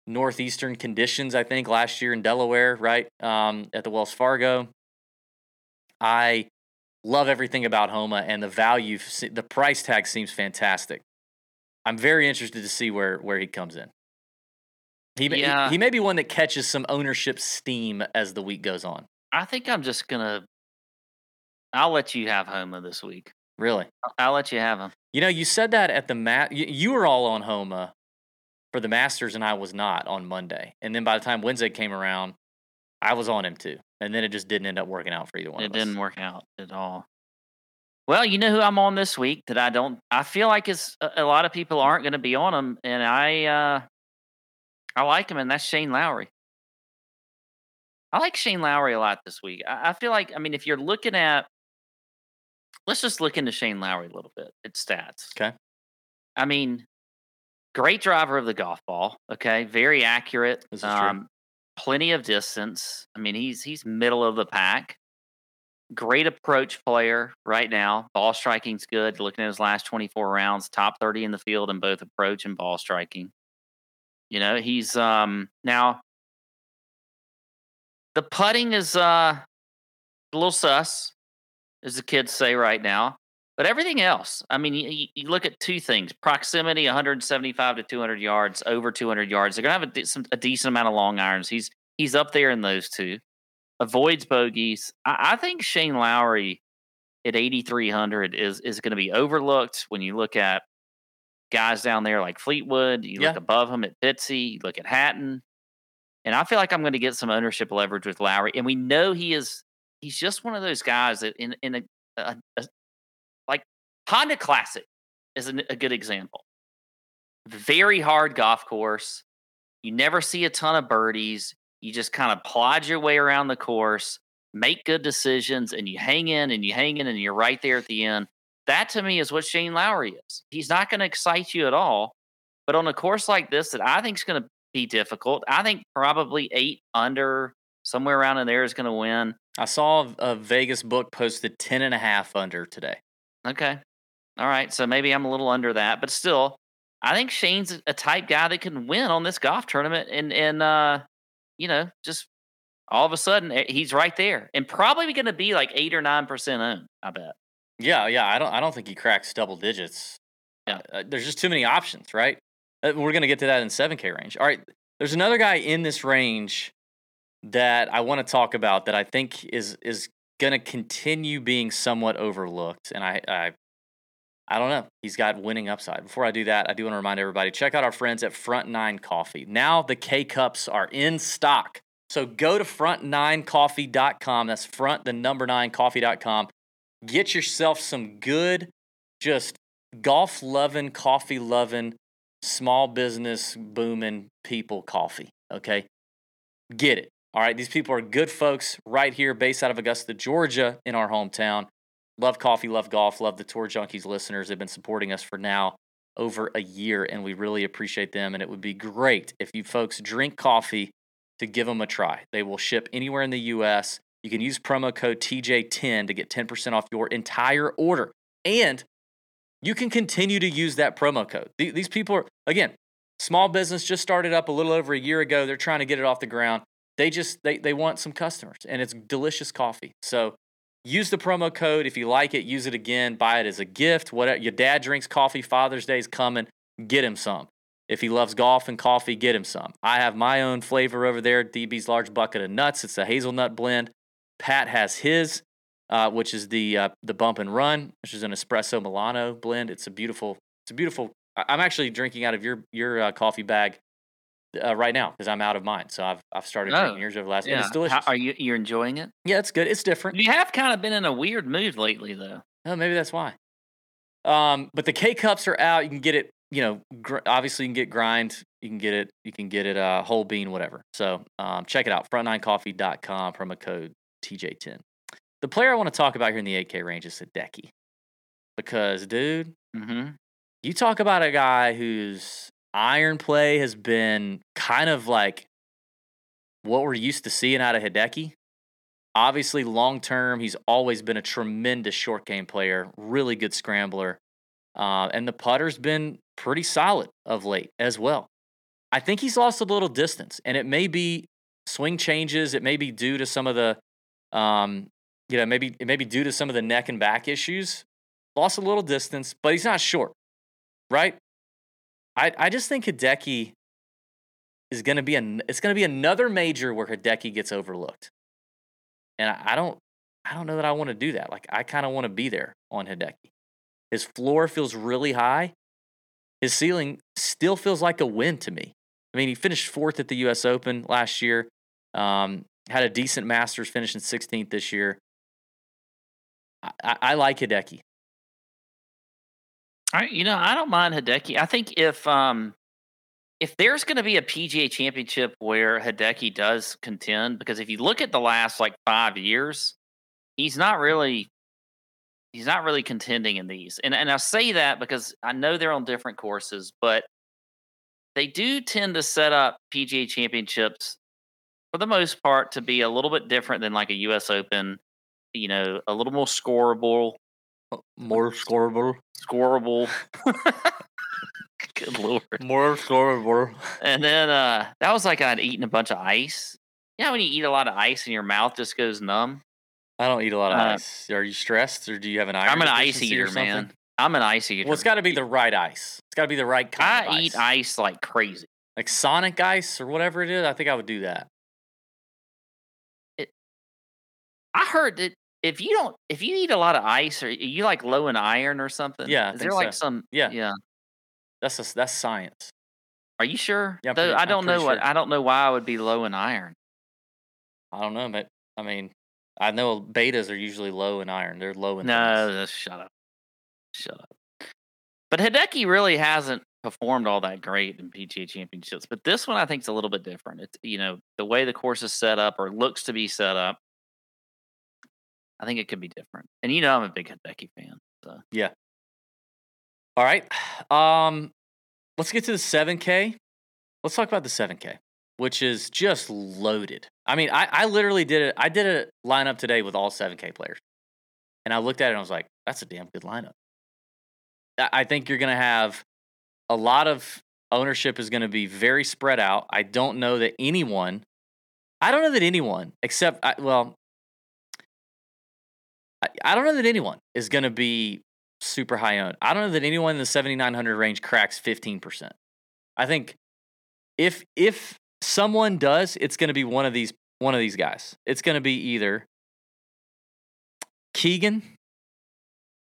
northeastern conditions. I think last year in Delaware, right um, at the Wells Fargo. I love everything about Homa and the value. The price tag seems fantastic. I'm very interested to see where where he comes in. He, yeah. he, he may be one that catches some ownership steam as the week goes on. I think I'm just gonna. I'll let you have Homa this week. Really? I'll let you have him. You know, you said that at the mat. You, you were all on Homa for the Masters, and I was not on Monday. And then by the time Wednesday came around, I was on him too. And then it just didn't end up working out for either one. It didn't work out at all. Well, you know who I'm on this week that I don't. I feel like it's a, a lot of people aren't going to be on him, and I uh I like him, and that's Shane Lowry. I like Shane Lowry a lot this week. I, I feel like, I mean, if you're looking at, let's just look into Shane Lowry a little bit. Its stats. Okay. I mean, great driver of the golf ball. Okay, very accurate. This is um, true. Plenty of distance. I mean, he's he's middle of the pack. Great approach player right now. Ball striking's good. Looking at his last 24 rounds, top 30 in the field in both approach and ball striking. You know, he's um now the putting is uh a little sus, as the kids say right now. But everything else, I mean, you, you, look at two things: proximity, 175 to 200 yards, over 200 yards. They're gonna have a, some, a decent amount of long irons. He's he's up there in those two. Avoids bogeys. I, I think Shane Lowry at 8,300 is is going to be overlooked when you look at guys down there like Fleetwood. You yeah. look above him at Fitzy. You look at Hatton, and I feel like I'm going to get some ownership leverage with Lowry. And we know he is. He's just one of those guys that in in a, a, a like Honda Classic is a, a good example. Very hard golf course. You never see a ton of birdies. You just kind of plod your way around the course, make good decisions, and you hang in and you hang in and you're right there at the end. That to me is what Shane Lowry is. He's not going to excite you at all. But on a course like this, that I think is going to be difficult, I think probably eight under, somewhere around in there is going to win. I saw a Vegas book posted 10 and a half under today. Okay. All right. So maybe I'm a little under that, but still, I think Shane's a type guy that can win on this golf tournament and, and, uh, you know, just all of a sudden eh, he's right there and probably going to be like eight or 9% owned, I bet. Yeah, yeah. I don't. I don't think he cracks double digits. Yeah. Uh, there's just too many options, right? Uh, we're gonna get to that in seven K range. All right. There's another guy in this range that I want to talk about that I think is is gonna continue being somewhat overlooked, and I I I don't know. He's got winning upside. Before I do that, I do want to remind everybody check out our friends at Front Nine Coffee. Now the K cups are in stock. So go to front9coffee.com. That's front the number nine coffee.com get yourself some good, just golf loving, coffee loving, small business booming people coffee. Okay. Get it. All right. These people are good folks right here, based out of Augusta, Georgia, in our hometown. Love coffee, love golf, love the Tour Junkies listeners. They've been supporting us for now over a year, and we really appreciate them. And it would be great if you folks drink coffee to give them a try. They will ship anywhere in the U.S. You can use promo code TJ10 to get 10% off your entire order. And you can continue to use that promo code. These people are, again, small business just started up a little over a year ago. They're trying to get it off the ground. They just they they want some customers and it's delicious coffee. So use the promo code if you like it, use it again, buy it as a gift. Whatever your dad drinks coffee, Father's Day is coming, get him some. If he loves golf and coffee, get him some. I have my own flavor over there, DB's large bucket of nuts. It's a hazelnut blend. Pat has his, uh, which is the uh, the bump and run, which is an espresso Milano blend. It's a beautiful, it's a beautiful. I'm actually drinking out of your your uh, coffee bag uh, right now because I'm out of mine. So I've I've started Oh, drinking yours over the last. Yeah. It's delicious. How, are you you're enjoying it? yeah, it's good. It's different. You have kind of been in a weird mood lately, though. Oh, maybe that's why. Um, but the K cups are out. You can get it. You know, gr- obviously you can get grind. You can get it. You can get it uh, whole bean, whatever. So um, check it out. Front9coffee.com. Promo code TJ10. The player I want to talk about here in the 8K range is Hideki, because dude, Mm-hmm. you talk about a guy whose iron play has been kind of like what we're used to seeing out of Hideki. Obviously, long term, he's always been a tremendous short game player, really good scrambler. Uh, and the putter's been pretty solid of late as well. I think he's lost a little distance, and it may be swing changes. It may be due to some of the, um, you know, maybe it may be due to some of the neck and back issues. Lost a little distance, but he's not short right? I I just think Hideki is going to be an it's going to be another major where Hideki gets overlooked, and I, I don't I don't know that I want to do that. Like I kind of want to be there on Hideki. His floor feels really high. His ceiling still feels like a win to me. I mean, he finished fourth at the U.S. Open last year. Um, had a decent Masters, finishing 16th this year. I, I, I like Hideki. I, you know, I don't mind Hideki. I think if um if there's going to be a PGA Championship where Hideki does contend, because if you look at the last like five years, he's not really he's not really contending in these. And and I say that because I know they're on different courses, but they do tend to set up PGA Championships for the most part to be a little bit different than like a U.S. Open. You know, a little more scoreable, More scoreable. scoreable. [laughs] Good lord. More scoreable. And then uh that was like I'd eaten a bunch of ice. You know when you eat a lot of ice and your mouth just goes numb? I don't eat a lot of Uh, ice. Are you stressed or do you have an iron? I'm an ice eater, man. I'm an ice eater. Well, it's got to be the right ice. It's got to be the right kind I eat ice. ice like crazy. Like Sonic ice or whatever it is. I think I would do that. It, I heard that if you don't if you eat a lot of ice or you like low in iron or something. Yeah, I Is there like so. some Yeah. yeah. That's a, that's science. Are you sure? Yeah, pretty- I don't know pretty what. I don't know why I would be low in iron. I don't know, but I mean, I know betas are usually low in iron. They're low in No, things. shut up. Shut up. But Hideki really hasn't performed all that great in PGA championships. But this one I think is a little bit different. It's you know, the way the course is set up or looks to be set up. I think it could be different. And you know I'm a big Hideki fan. So yeah. All right. Um, let's get to the 7K. Let's talk about the 7K, which is just loaded. I mean, I, I literally did it. I did a lineup today with all 7K players. And I looked at it and I was like, that's a damn good lineup. I think you're going to have a lot of ownership is going to be very spread out. I don't know that anyone, I don't know that anyone, except, I, well, I, I don't know that anyone is going to be super high owned. I don't know that anyone in the 7900 range cracks 15%. I think if if someone does, it's going to be one of these one of these guys. It's going to be either Keegan,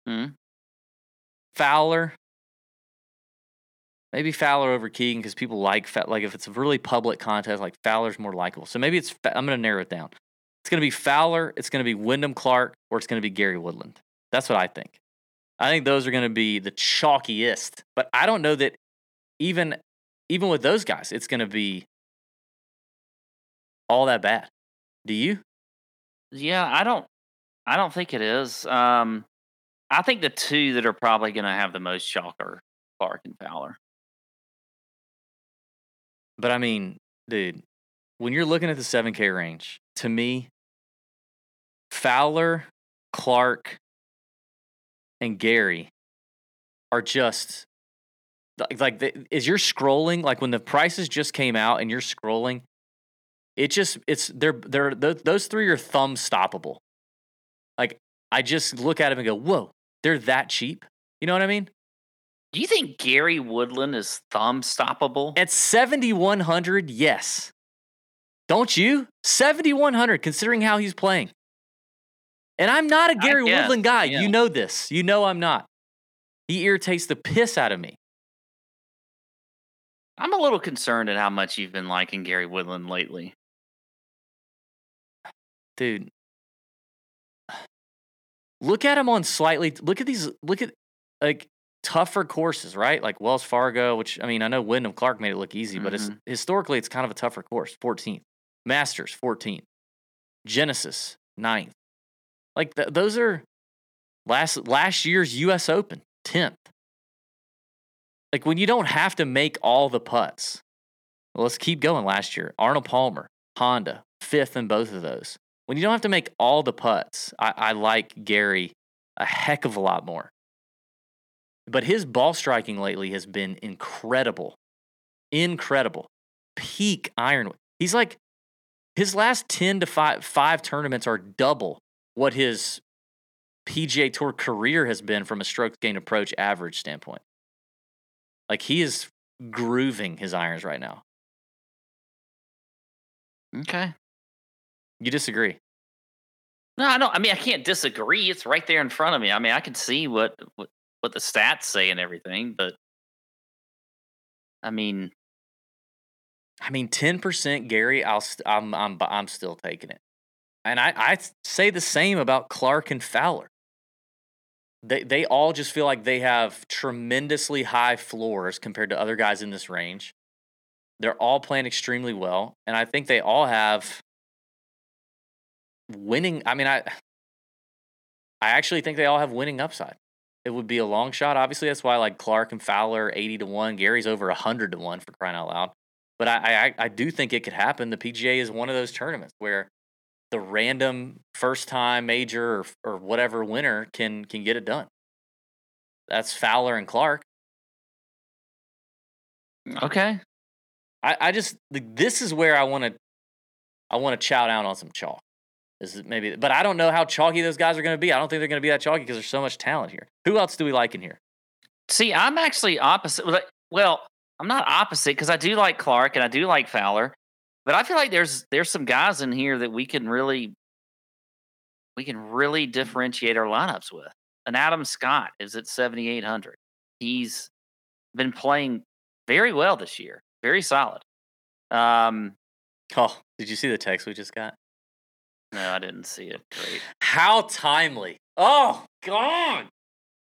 Hmm. Fowler, maybe Fowler over Keegan because people like like if it's a really public contest, like Fowler's more likable. So maybe it's I'm going to narrow it down. It's going to be Fowler, it's going to be Wyndham Clark, or it's going to be Gary Woodland. That's what I think. I think those are going to be the chalkiest. But I don't know that even even with those guys, it's going to be all that bad. Do you? Yeah, I don't I don't think it is. Um I think the two that are probably gonna have the most chalk are Clark and Fowler. But I mean, dude, when you're looking at the 7K range, to me, Fowler, Clark, and Gary are just like, like the, as you're scrolling, like when the prices just came out and you're scrolling, it just it's they're they're those three are thumb stoppable. Like I just look at them and go, whoa, they're that cheap. You know what I mean? Do you think Gary Woodland is thumb stoppable? At 7,100, yes. Don't you? 7,100, considering how he's playing. And I'm not a Gary guess, Woodland guy. yeah. You know this. You know I'm not. He irritates the piss out of me. I'm a little concerned at how much you've been liking Gary Woodland lately. Dude. Look at him on slightly look at these look at like tougher courses, right? Like Wells Fargo, which I mean, I know Wyndham Clark made it look easy, but it's mm-hmm. historically it's kind of a tougher course. 14th. Masters, 14th. Genesis, 9th. Like th- those are last last year's US Open, 10th. Like when you don't have to make all the putts. Well, let's keep going last year. Arnold Palmer, Honda, fifth in both of those. When you don't have to make all the putts, I, I like Gary a heck of a lot more. But his ball striking lately has been incredible. Incredible. Peak iron. He's like his last 10 to 5 five tournaments are double what his PGA Tour career has been from a stroke gain approach average standpoint. Like he is grooving his irons right now. Okay. You disagree? No, I don't. I mean, I can't disagree. It's right there in front of me. I mean, I can see what what, what the stats say and everything, but I mean, I mean, ten percent, Gary. I'll st- I'm I'm I'm still taking it, and I I say the same about Clark and Fowler. They they all just feel like they have tremendously high floors compared to other guys in this range. They're all playing extremely well, and I think they all have winning. I mean, I I actually think they all have winning upside. It would be a long shot. Obviously, that's why like Clark and Fowler eighty to one. Gary's over hundred to one for crying out loud. But I, I I do think it could happen. The PGA is one of those tournaments where the random first time major or, or whatever winner can can get it done. That's Fowler and Clark. okay. I, I just this is where I want to I want to chow down on some chalk. This is maybe, but I don't know how chalky those guys are going to be. I don't think they're going to be that chalky because there's so much talent here. Who else do we like in here? See, I'm actually opposite. Well, I'm not opposite because I do like Clark and I do like Fowler, but I feel like there's there's some guys in here that we can really we can really differentiate our lineups with. And Adam Scott is at 7,800. He's been playing very well this year, very solid. Um, Oh, did you see the text we just got? no, I didn't see it. Great. How timely! Oh God!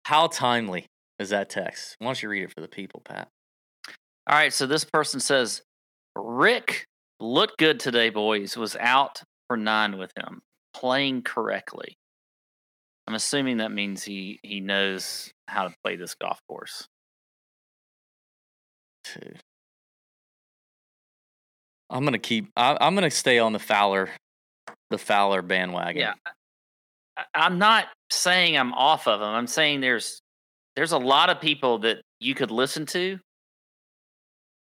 How timely is that text? Why don't you read it for the people, Pat? All right, so this person says Rick looked good today, boys. Was out for nine with him, playing correctly. I'm assuming that means he he knows how to play this golf course. I'm gonna keep. I, I'm gonna stay on the Fowler, the Fowler bandwagon. Yeah, I, I'm not saying I'm off of him. I'm saying there's there's a lot of people that you could listen to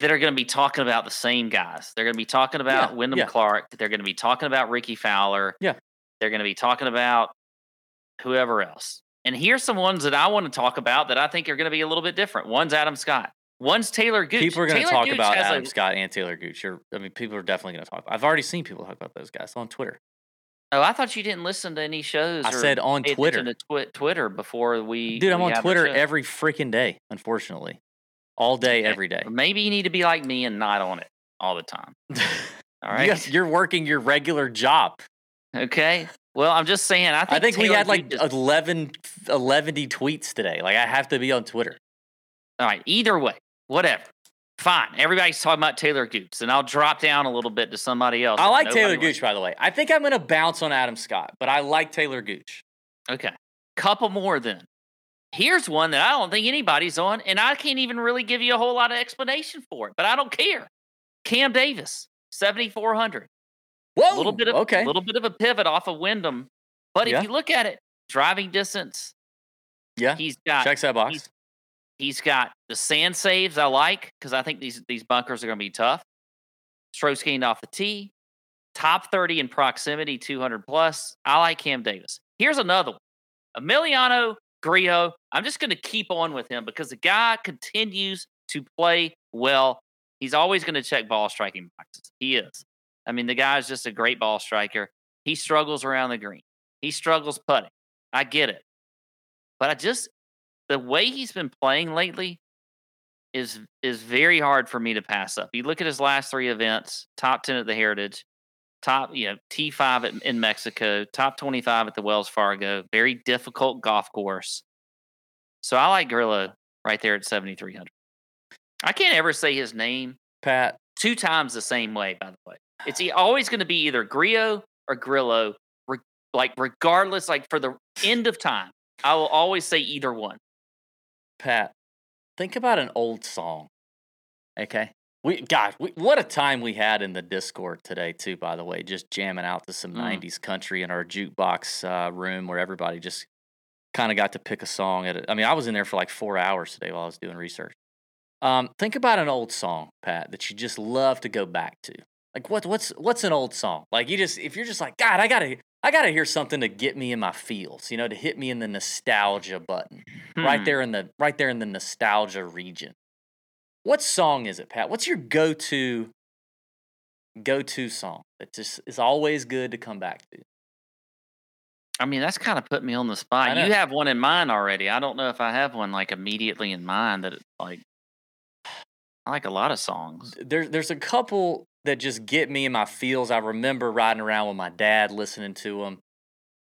that are going to be talking about the same guys. They're going to be talking about Yeah, Wyndham yeah. Clark. They're going to be talking about Rickie Fowler. Yeah. They're going to be talking about whoever else. And here's some ones that I want to talk about that I think are going to be a little bit different. One's Adam Scott. One's Taylor Gooch. People are going to talk Gooch about has a- Adam Scott and Taylor Gooch. You're, I mean, people are definitely going to talk. I've already seen people talk about those guys on Twitter. Oh, I thought you didn't listen to any shows. I said on Twitter. twi- Twitter before we. Dude, I'm we on Twitter every freaking day. Unfortunately, all day, every day. Maybe you need to be like me and not on it all the time. [laughs] All right. Yes, you're working your regular job. Okay. Well, I'm just saying. I think, I think we had like is- 11, 11 tweets today. Like I have to be on Twitter. all right. Either way, whatever. Fine. Everybody's talking about Taylor Gooch, and I'll drop down a little bit to somebody else. I like Taylor. Gooch, by the way. I think I'm going to bounce on Adam Scott, but I like Taylor Gooch. Okay. Couple more then. Here's one that I don't think anybody's on, and I can't even really give you a whole lot of explanation for it, but I don't care. Cam Davis, 7,400. Whoa. A little bit of okay. a little bit of a pivot off of Wyndham. But Yeah. if you look at it, driving distance, yeah. he's got Checks that box. he's- he's got the sand saves I like because I think these these bunkers are going to be tough. Strokes gained off the tee, top 30 in proximity, 200 plus. I like Cam Davis. Here's another one. Emiliano Grillo. I'm just going to keep on with him because the guy continues to play well. He's always going to check ball striking boxes. He is. I mean, the guy's just a great ball striker. He struggles around the green. He struggles putting. I get it. But I just the way he's been playing lately is is very hard for me to pass up. You look at his last three events: top ten at the Heritage, top you know T five in Mexico, top twenty five at the Wells Fargo. Very difficult golf course. So I like Grillo right there at seventy three hundred. I can't ever say his name Pat. two times the same way. By the way, it's always going to be either Grillo or Grillo. Re- like regardless, like for the end of time, I will always say either one. Pat, think about an old song. Okay. We God, we, what a time we had in the Discord today too. By the way, just jamming out to some Mm. '90s country in our jukebox uh, room where everybody just kind of got to pick a song. At a, I mean, I was in there for like four hours today while I was doing research. Um, think about an old song, Pat, that you just love to go back to. Like what? What's what's an old song? Like you just if you're just like God, I gotta I gotta hear something to get me in my feels. You know, to hit me in the nostalgia button right Hmm. there in the right there in the nostalgia region. What song is it, Pat? What's your go-to go-to song that just is always good to come back to? I mean, that's kind of put me on the spot. You have one in mind already. I don't know if I have one like immediately in mind that like I like a lot of songs. There, there's a couple that just get me in my feels. I remember riding around with my dad listening to them.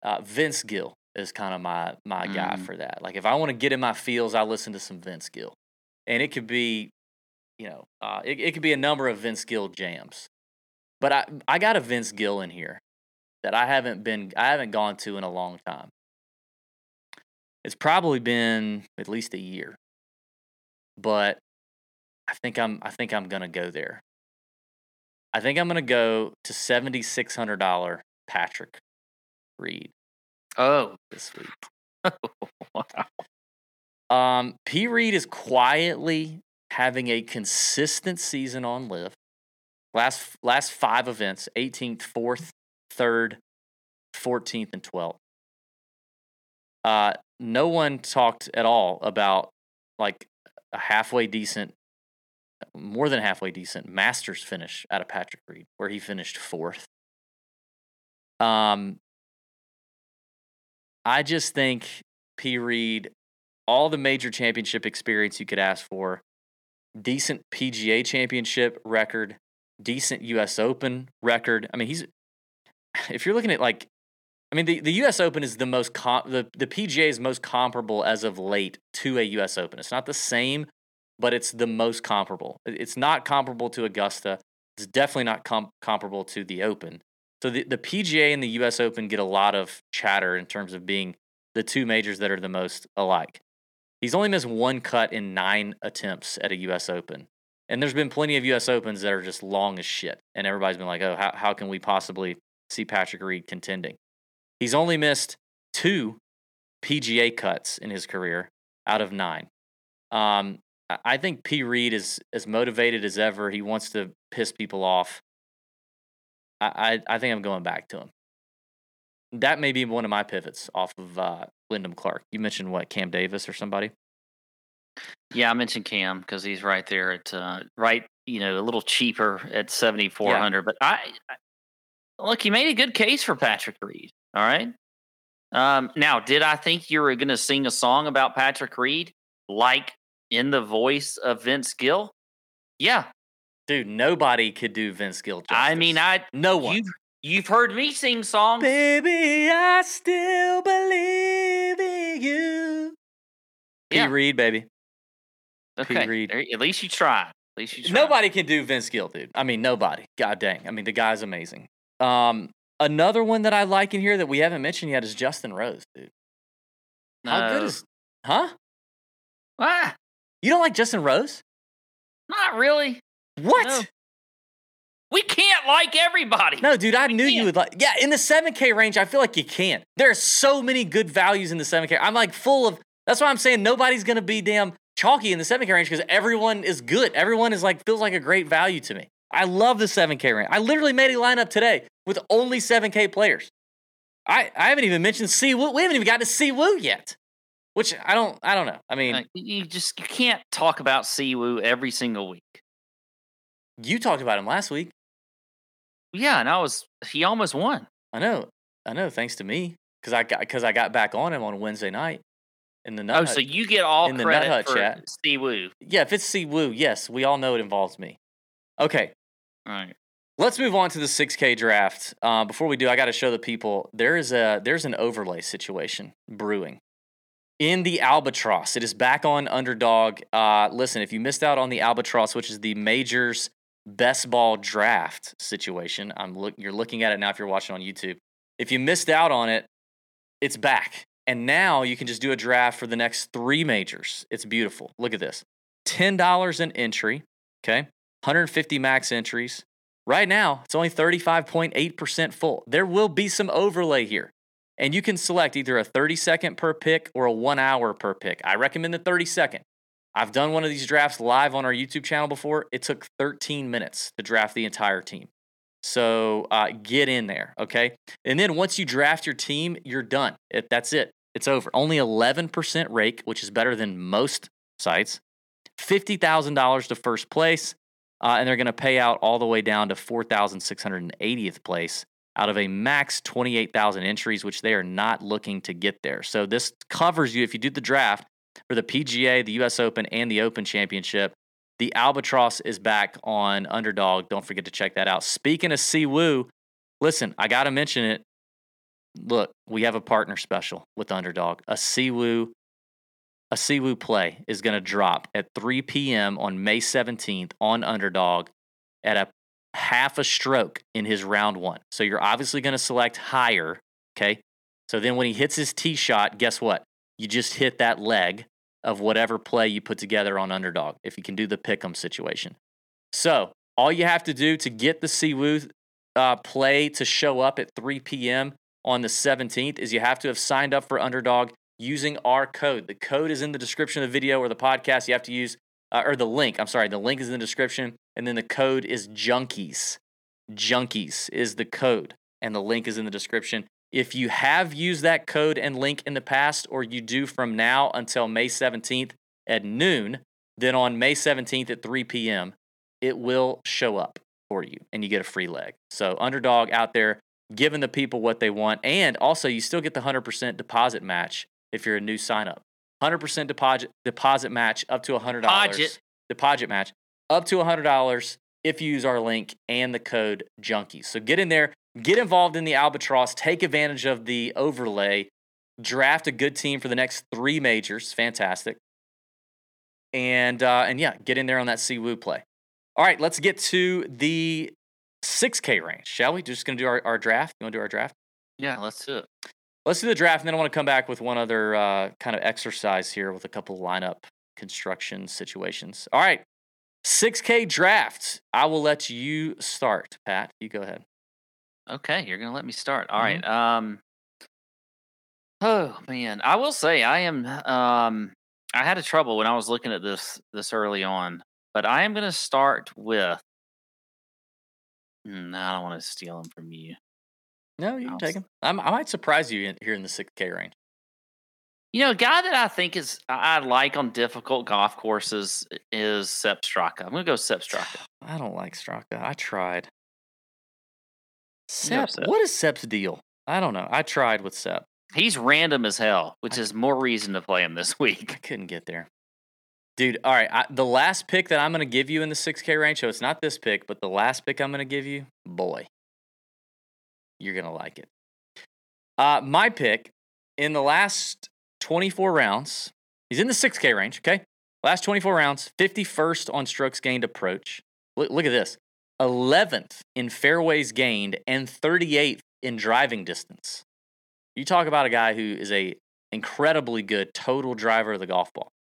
Uh, Vince Gill is kind of my my guy Mm. for that. Like if I want to get in my feels, I listen to some Vince Gill, and it could be, you know, uh, it, it could be a number of Vince Gill jams. But I I got a Vince Gill in here that I haven't been I haven't gone to in a long time. It's probably been at least a year, but I think I'm I think I'm gonna go there. I think I'm gonna go to seventy six hundred dollar Patrick Reed Oh, this week. [laughs] wow. Um, P. Reed is quietly having a consistent season on LIV. Last last five events: 18th, 4th, 3rd, 14th, and 12th. Uh, no one talked at all about like a halfway decent, more than halfway decent Masters finish out of Patrick Reed, where he finished fourth. Um, I just think P. Reed, all the major championship experience you could ask for, decent PGA championship record, decent US Open record. I mean, he's [sighs] if you're looking at like I mean the, the US Open is the most com- the, the PGA is most comparable as of late to a US Open. It's not the same, but it's the most comparable. It's not comparable to Augusta. It's definitely not com- comparable to the Open. So the, the PGA and the US Open get a lot of chatter in terms of being the two majors that are the most alike. He's only missed one cut in nine attempts at a US Open. And there's been plenty of US Opens that are just long as shit. And everybody's been like, oh, how, how can we possibly see Patrick Reed contending? He's only missed two PGA cuts in his career out of nine. Um, I- think P. Reed is as motivated as ever. He wants to piss people off. I, I, I think I'm going back to him. That may be one of my pivots off of uh, Wyndham Clark. You mentioned what, Cam Davis or somebody? Yeah, I mentioned Cam because he's right there at uh, right, you know, a little cheaper at seventy four hundred. But I, I look, you made a good case for Patrick Reed. All right. Um, now, did I think you were going to sing a song about Patrick Reed, like in the voice of Vince Gill? Yeah, Dude, nobody could do Vince Gill justice. I mean, I no one. you've you've heard me sing songs. Baby, I still believe in you. P. Reed, baby. okay, Reed. there- at least you tried. At least you tried. Nobody can do Vince Gill, dude. I mean, nobody. God dang. I mean, the guy's amazing. Um, another one that I like in here that we haven't mentioned yet is Justin Rose, dude. How good is Huh? Ah, You don't like Justin Rose? not really. What? We can't like everybody. No, dude, I knew you can't. would like. Yeah, in the 7K range, I feel like you can't. There are so many good values in the 7K. I'm like full of. That's why I'm saying nobody's gonna be damn chalky in the 7K range because everyone is good. Everyone is like feels like a great value to me. I love the 7K range. I literally made a lineup today with only 7K players. I I haven't even mentioned Si Woo. We haven't even got to Si Woo yet. Which I don't I don't know. I mean, you just you can't talk about Siwoo every single week. you talked about him last week. Yeah, and I was he almost won. I know. I know. Thanks to me because I got because I got back on him on Wednesday night in the night. Oh, nut. so you get all in the Nut credit Hut chat. Siwoo. yeah, if it's Si Woo, yes, we all know it involves me. Okay, All right. let's move on to the 6K draft. Uh, before we do, I got to show the people there is a there's an overlay situation brewing in the Albatross. It is back on Underdog. Uh, listen, if you missed out on the Albatross, which is the majors best ball draft situation, I'm look you're looking at it now if you're watching on YouTube. If you missed out on it, it's back. And now you can just do a draft for the next three majors. It's beautiful. Look at this. $10 an entry, okay? 150 max entries. Right now, it's only 35.8% full. There will be some overlay here. And you can select either a 30 second per pick or a one hour per pick. I recommend the 30 second. I've done one of these drafts live on our YouTube channel before. It took 13 minutes to draft the entire team. So uh, get in there, okay? And then once you draft your team, you're done. It, that's it. It's over. Only 11% rake, which is better than most sites. $50,000 to first place. Uh, and they're going to pay out all the way down to 4,680th place out of a max 28,000 entries, which they are not looking to get there. So this covers you if you do the draft for the PGA, the US Open, and the Open Championship. The Albatross is back on Underdog. Don't forget to check that out. Speaking of Siwoo, listen, I got to mention it. Look, we have a partner special with Underdog. A Siwoo, a Siwoo play is going to drop at 3 p.m. on May 17th on Underdog at a half a stroke in his round one. So you're obviously going to select higher. Okay. So then when he hits his tee shot, guess what? You just hit that leg of whatever play you put together on underdog if you can do the pick 'em situation. So all you have to do to get the Siwoo uh, play to show up at 3 p.m. on the 17th is you have to have signed up for underdog using our code. The code is in the description of the video or the podcast. You have to use, uh, or the link, I'm sorry, the link is in the description. And then the code is Junkies. Junkies is the code, and the link is in the description. If you have used that code and link in the past, or you do from now until May 17th at noon, then on May 17th at 3 p.m., it will show up for you and you get a free leg. So, underdog out there giving the people what they want. And also, you still get the 100% deposit match if you're a new sign up. 100% deposit, deposit match up to $100. Deposit. Deposit match up to $100 if you use our link and the code junkies. So get in there, get involved in the albatross, take advantage of the overlay, draft a good team for the next three majors. Fantastic. And uh, and yeah, get in there on that Siwoo play. All right, let's get to the 6K range, shall we? Just gonna do our, our draft. You wanna do our draft? Yeah, let's do it. Let's do the draft, and then I want to come back with one other uh, kind of exercise here with a couple lineup construction situations. All right, 6K draft. I will let you start, Pat. You go ahead. Okay, you're gonna let me start. All Mhm. right. Um. Oh man, I will say I am. Um, I had a trouble when I was looking at this this early on, but I am gonna start with. Hmm, No, I don't want to steal them from you. No, you can I'll take them. I'm, I might surprise you in, here in the 6K range. You know, a guy that I think is I I like on difficult golf courses is Sep Straka. I'm gonna go Sep Straka. [sighs] I don't like Straka. I tried. Sep, Sep. what is Sep's deal? I don't know. I tried with Sep. He's random as hell, which I- is more reason to play him this week. I couldn't get there. Dude, all right. I, the last pick that I'm going to give you in the 6K range, so it's not this pick, but the last pick I'm going to give you, boy, you're going to like it. Uh, my pick in the last 24 rounds, he's in the 6K range, okay? Last 24 rounds, 51st on strokes gained approach. Look, look at this 11th in fairways gained and 38th in driving distance. You talk about a guy who is a incredibly good total driver of the golf ball.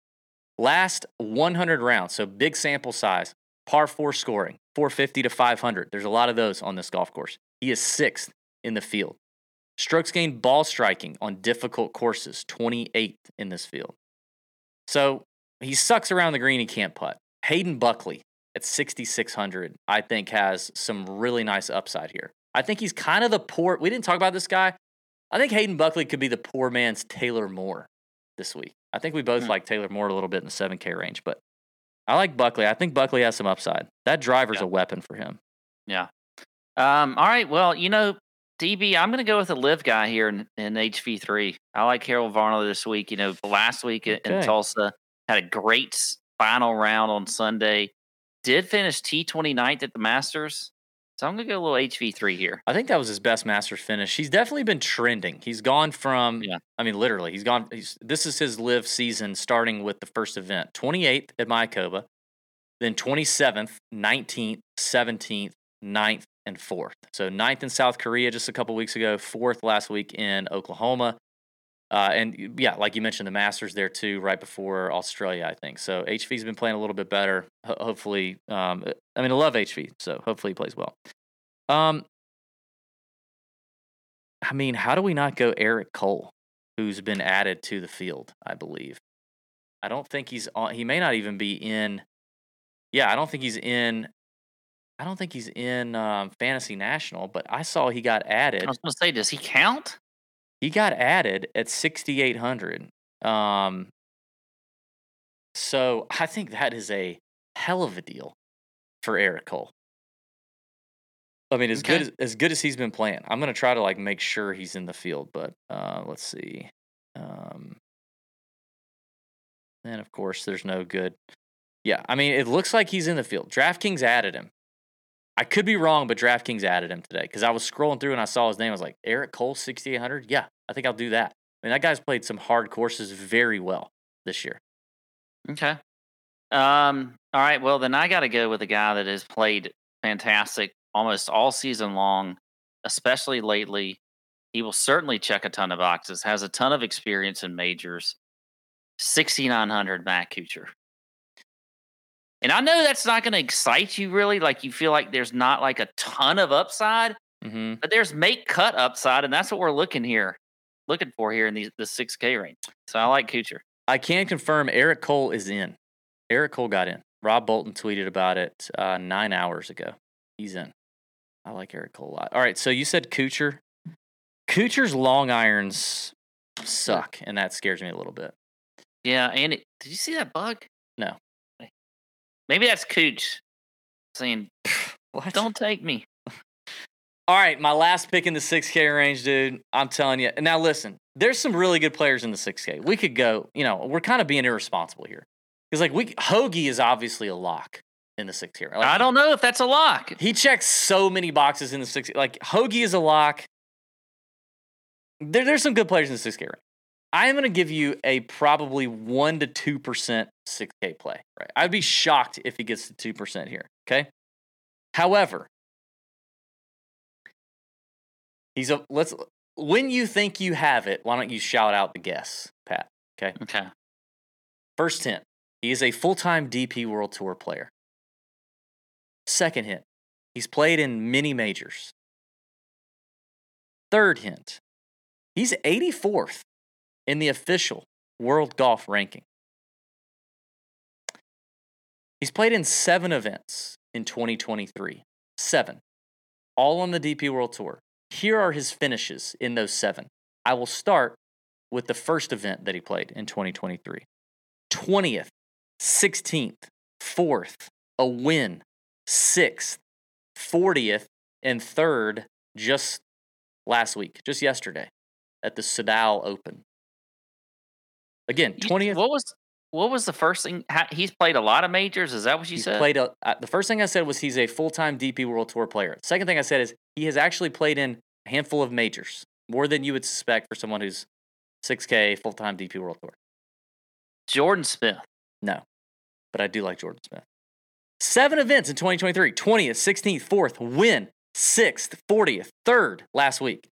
Last 100 rounds, so big sample size, par four scoring, 450 to 500. There's a lot of those on this golf course. He is sixth in the field. Strokes gained ball striking on difficult courses, 28th in this field. So he sucks around the green, he can't putt. Hayden Buckley at 6,600, I think has some really nice upside here. I think he's kind of the poor, we didn't talk about this guy. I think Hayden Buckley could be the poor man's Taylor Moore this week. I think we both Hmm. like Taylor Moore a little bit in the 7K range, but I like Buckley. I think Buckley has some upside. That driver's Yeah. a weapon for him. Yeah um, all right. Well, you know, DB, I'm going to go with the LIV guy here in, in HV3. I like Harold Varner this week. You know, last week in- in Tulsa had a great final round on Sunday. Did finish T29th at the Masters. So I'm going to go a little HV3 here. I think that was his best Masters finish. He's definitely been trending. He's gone from, Yeah. I mean, literally, he's gone. He's, this is his LIV season starting with the first event 28th at Mayakoba, then 27th, 19th, 17th, 9th, and 4th. So 9th in South Korea just a couple weeks ago, 4th last week in Oklahoma. Uh, and yeah, like you mentioned, the Masters there too, right before Australia, I think. So HV's been playing a little bit better. Ho- hopefully, um, I mean, I love HV, so hopefully he plays well. Um, I mean, how do we not go Eric Cole, who's been added to the field? I believe. I don't think he's on. He may not even be in. Yeah, I don't think he's in. I don't think he's in um, Fantasy National, but I saw he got added. I was going to say, does he count? He got added at 6,800. Um, so I think that is a hell of a deal for Eric Cole. I mean, as good as, as good as he's been playing, I'm gonna try to like make sure he's in the field. But uh, let's see. Um, and of course, there's no good. Yeah, I mean, it looks like he's in the field. DraftKings added him. I could be wrong, but DraftKings added him today because I was scrolling through and I saw his name. I was like, Eric Cole, 6,800? Yeah, I think I'll do that. I mean, that guy's played some hard courses very well this year. Okay. Um, all right. Well, then I got to go with a guy that has played fantastic almost all season long, especially lately. He will certainly check a ton of boxes, has a ton of experience in majors. 6,900 Matt Kuchar. And I know that's not going to excite you really. Like you feel like there's not like a ton of upside, hmm but there's make cut upside. And that's what we're looking here, looking for here in the, the 6K range. So I like Kuchar. I can confirm Eric Cole is in. Eric Cole got in. Rob Bolton tweeted about it uh, nine hours ago. He's in. I like Eric Cole a lot. All right, so you said Kuchar. Kuchar's long irons suck, and that scares me a little bit. Yeah, and it, did you see that bug? No. Maybe that's Cooch saying, [laughs] What? "Don't take me." All right, my last pick in the 6K range, dude. I'm telling you. Now, listen, there's some really good players in the 6K. We could go, you know, we're kind of being irresponsible here. Because, like, we Hoagie is obviously a lock in the 6K. Like, I don't know if that's a lock. He checks so many boxes in the 6K. Like, Hoagie is a lock. There, there's some good players in the 6K range. I am going to give you a probably 1% to 2% 6K play. Right? I'd be shocked if he gets to 2% here. Okay. However, he's a, let's, when you think you have it, why don't you shout out the guess, Pat? Okay. Okay. First hint, he is a full time DP World Tour player. Second hint, he's played in many majors. Third hint, he's 84th in the official World Golf ranking. He's played in seven events in 2023. Seven. All on the DP World Tour. Here are his finishes in those seven. I will start with the first event that he played in 2023 20th, 16th, 4th, a win, 6th, 40th, and 3rd just last week, just yesterday at the Soudal Open. Again, 20th. What was what was the first thing? ha- He's played a lot of majors. Is that what you He's said? played a, uh, the first thing I said was he's a full time DP World Tour player. Second thing I said is he has actually played in a handful of majors, more than you would suspect for someone who's 6K full time DP World Tour. Jordan Smith. No, but I do like Jordan Smith. Seven events in 2023 20th, 16th, 4th, win, 6th, 40th, 3rd last week.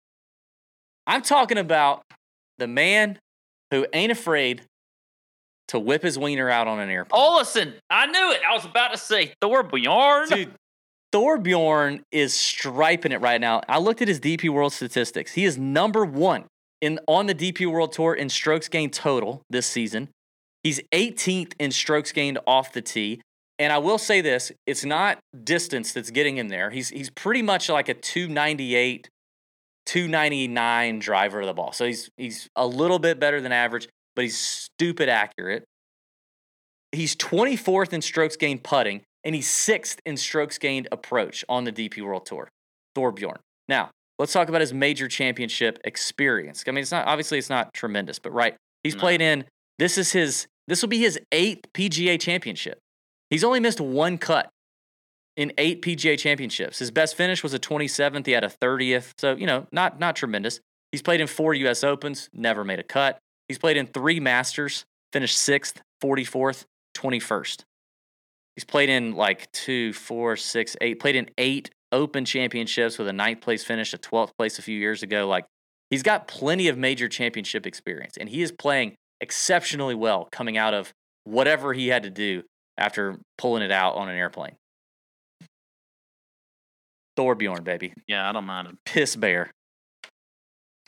I'm talking about the man who ain't afraid to whip his wiener out on an airplane. Olesen, I knew it. I was about to say Thorbjorn. Dude, Thorbjorn is striping it right now. I looked at his DP World statistics. He is number one in on the DP World Tour in strokes gained total this season. He's 18th in strokes gained off the tee. And I will say this, it's not distance that's getting him there. He's he's pretty much like a 298, 299 driver of the ball. So he's he's a little bit better than average, but he's stupid accurate. He's 24th in strokes gained putting, and he's sixth in strokes gained approach on the DP World Tour. Thorbjorn. Now, let's talk about his major championship experience. I mean, it's not obviously it's not tremendous, but right, he's No. played in. This is his. This will be his eighth PGA championship. He's only missed one cut in eight PGA championships. His best finish was a 27th. He had a 30th. So, you know, not not tremendous. He's played in four US Opens, never made a cut. He's played in three Masters, finished sixth, 44th, 21st. He's played in like two, four, six, eight, played in eight open championships with a ninth place finish, a 12th place a few years ago. Like, he's got plenty of major championship experience, and he is playing exceptionally well coming out of whatever he had to do after pulling it out on an airplane. Thorbjorn, baby. Yeah, I don't mind him. Piss bear.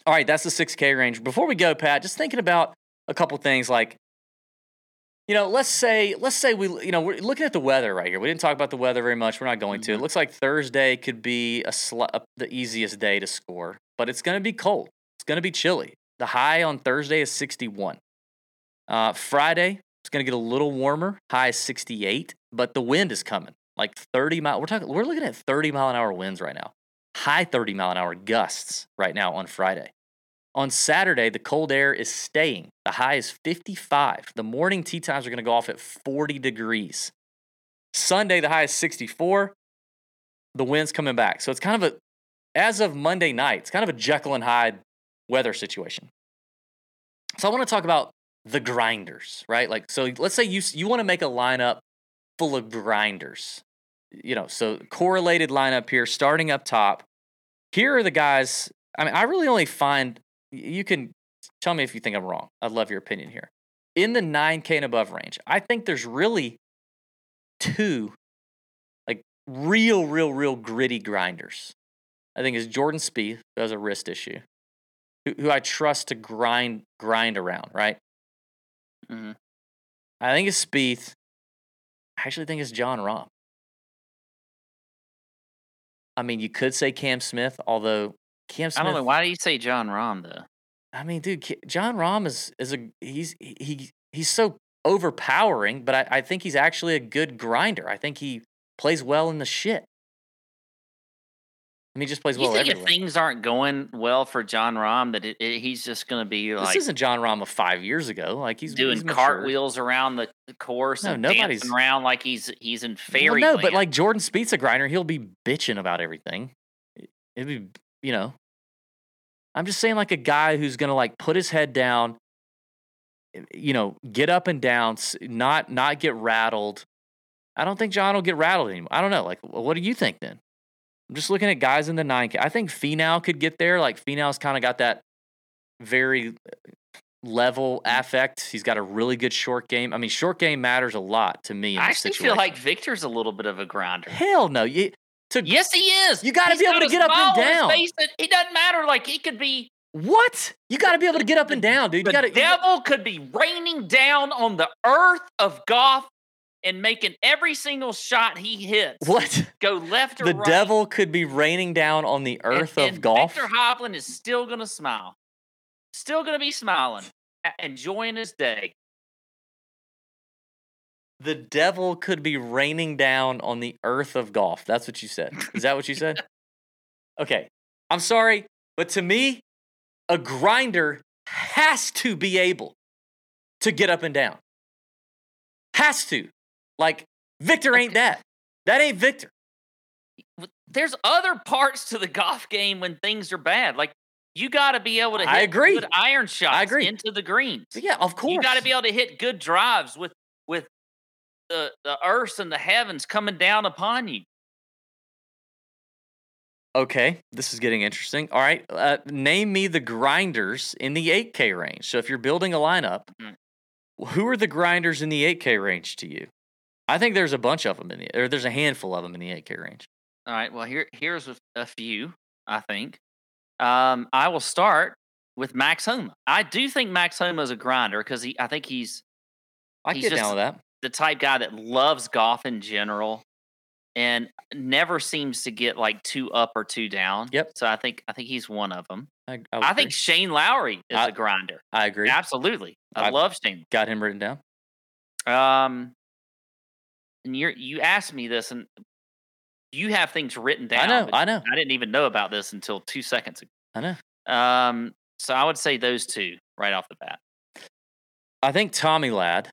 All right, that's the 6K range. Before we go, Pat, just thinking about a couple things like, you know, let's say, let's say we, you know, we're looking at the weather right here. We didn't talk about the weather very much. We're not going to. It Mhm. looks like Thursday could be a sli- uh, the easiest day to score, but it's going to be cold. It's going to be chilly. The high on Thursday is 61. Uh, Friday, it's going to get a little warmer. High is 68, but the wind is coming like 30 mile. We're talking. We're looking at 30 mile an hour winds right now. High 30 mile an hour gusts right now on Friday. On Saturday, the cold air is staying. The high is 55. The morning tee times are going to go off at 40 degrees. Sunday, the high is 64. The wind's coming back. So it's kind of a, as of Monday night, it's kind of a Jekyll and Hyde weather situation. So I want to talk about the grinders, right? Like, so let's say you you want to make a lineup full of grinders. You know, so correlated lineup here, starting up top. Here are the guys. I mean, I really only find you can tell me if you think I'm wrong. I'd love your opinion here. In the 9K and above range, I think there's really two like real, real, real gritty grinders. I think is Jordan Spieth, who has a wrist issue, who, who I trust to grind grind around, right? Mhm. I think it's Spieth. I actually think it's Jon Rahm. I mean, you could say Cam Smith, although Cam Smith. I don't know. Why do you say Jon Rahm though? I mean, dude, Jon Rahm is is a he's he he's so overpowering, but I, I think he's actually a good grinder. I think he plays well in the shit. Mean, he just plays You well think everywhere. if things aren't going well for Jon Rahm, that it, it- he's just going to be like this isn't Jon Rahm of five years ago. Like he's doing he's cartwheels around the the course No, and nobody's- around like he's he's in Well, fairy. no, but like Jordan Spieth's a grinder. He'll be bitching about everything. It'd be, you know. I'm just saying, like a guy who's gonna like put his head down, eh, you know, get up and down, not not get rattled. I don't think Jon will get rattled anymore. I don't know. Like, what do you think then? I'm just looking at guys in the nine K. I think Finau could get there. Like Finau's kind of got that very uh, level affect. He's got a really good short game. I mean, short game matters a lot to me. In I actually situation. feel like Viktor's a little bit of a grinder. hell no. You, to Yes, he is. You gotta be able to get up and down. face It doesn't matter. Like he could be. What? You got to be able to get up and down, dude. The got to. devil could be raining down on the earth of golf and making every single shot he hits What? go left or right. The right. devil could be raining down on the and- earth of and golf. Viktor Hovland is still going to smile. Still going to be smiling, enjoying his day. The devil could be raining down on the earth of golf. That's what you said. Is that what you said? [laughs] Okay. I'm sorry, but to me, a grinder has to be able to get up and down. Has to. Like, Viktor ain't that. That ain't Viktor. There's other parts to the golf game when things are bad. Like you got to be able to hit I agree. good iron shots I agree. into the greens. Yeah, of course. You got to be able to hit good drives with with the the earth and the heavens coming down upon you. Okay, this is getting interesting. All right, uh, name me the grinders in the 8K range. So if you're building a lineup, Mm. who are the grinders in the 8K range to you? I think there's a bunch of them in the, or there's a handful of them in the 8K range. All right. Well, here here's a, a few. I think. Um, I will start with Max Homa. I do think Max Homa is a grinder because he. I think he's I He's get down with that. the type guy that loves golf in general, and never seems to get like too up or too down. Yep. So I think I think he's one of them. I, I, I think. Shane Lowry is I- a grinder. I agree. Absolutely. I, I- love Shane. Got him written down. Um, and you you asked me this, and you have things written down. I know. I know. I didn't even know about this until two seconds ago. I know. Um, so I would say those two right off the bat. I think Tommy Lad,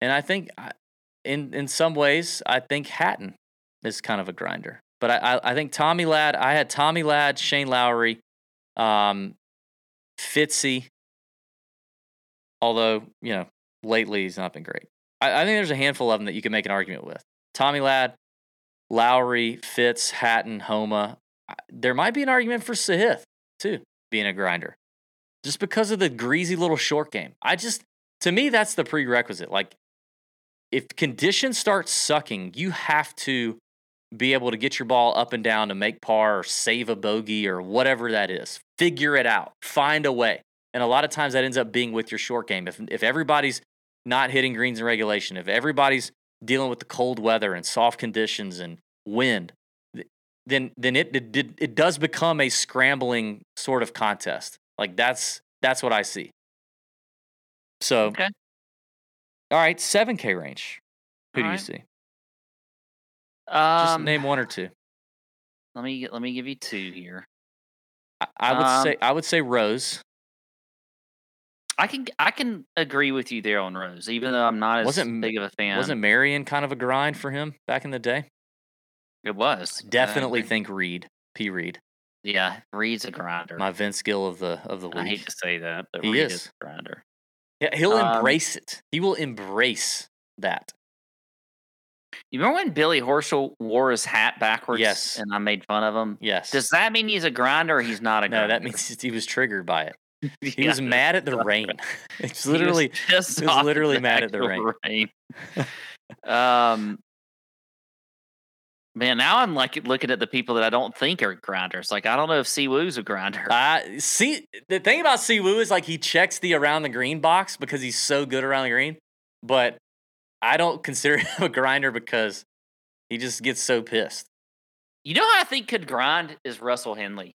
and I think I- in in some ways I think Hatton is kind of a grinder. But I I, I think Tommy Lad. I had Tommy Lad, Shane Lowry, um, Fitzy. Although you know lately he's not been great. I, I think there's a handful of them that you can make an argument with. Tommy Lad, Lowry, Fitz, Hatton, Homa. There might be an argument for Sahith too being a grinder, just because of the greasy little short game. I just to me that's the prerequisite. Like if conditions start sucking, you have to be able to get your ball up and down to make par or save a bogey or whatever that is. Figure it out. Find a way. And a lot of times that ends up being with your short game. If if everybody's not hitting greens in regulation, if everybody's dealing with the cold weather and soft conditions and wind, then then it it, it, does become a scrambling sort of contest. Like that's that's what I see. So Okay. all right, seven K range. Who do you Alright. see? Um, Just name one or two. Let me let me give you two here. I, I would um, say I would say Rose. I can I can agree with you there on Rose, even though I'm not as Wasn't- big of a fan. Wasn't Marion kind of a grind for him back in the day? it was Definitely think Reed, P. Reed, yeah. Reed's a grinder. my Vince Gill of the of the I hate to say that, but He Reed is. is a grinder. Yeah, he'll Um, embrace it. He will embrace that. You remember when Billy Horschel wore his hat backwards? Yes. and I made fun of him. Yes. Does that mean he's a grinder or he's not a grinder? no, that means [laughs] he was triggered by it. [laughs] He Yeah, was mad at the [laughs] rain. [laughs] It's he was literally pissed he was literally mad at the actual rain. um, man, now I'm like looking at the people that I don't think are grinders. Like I don't know if Si Woo's a grinder. Uh, see, the thing about Si Woo is like he checks the around the green box because he's so good around the green. But I don't consider him a grinder because he just gets so pissed. You know who I think could grind is Russell Henley.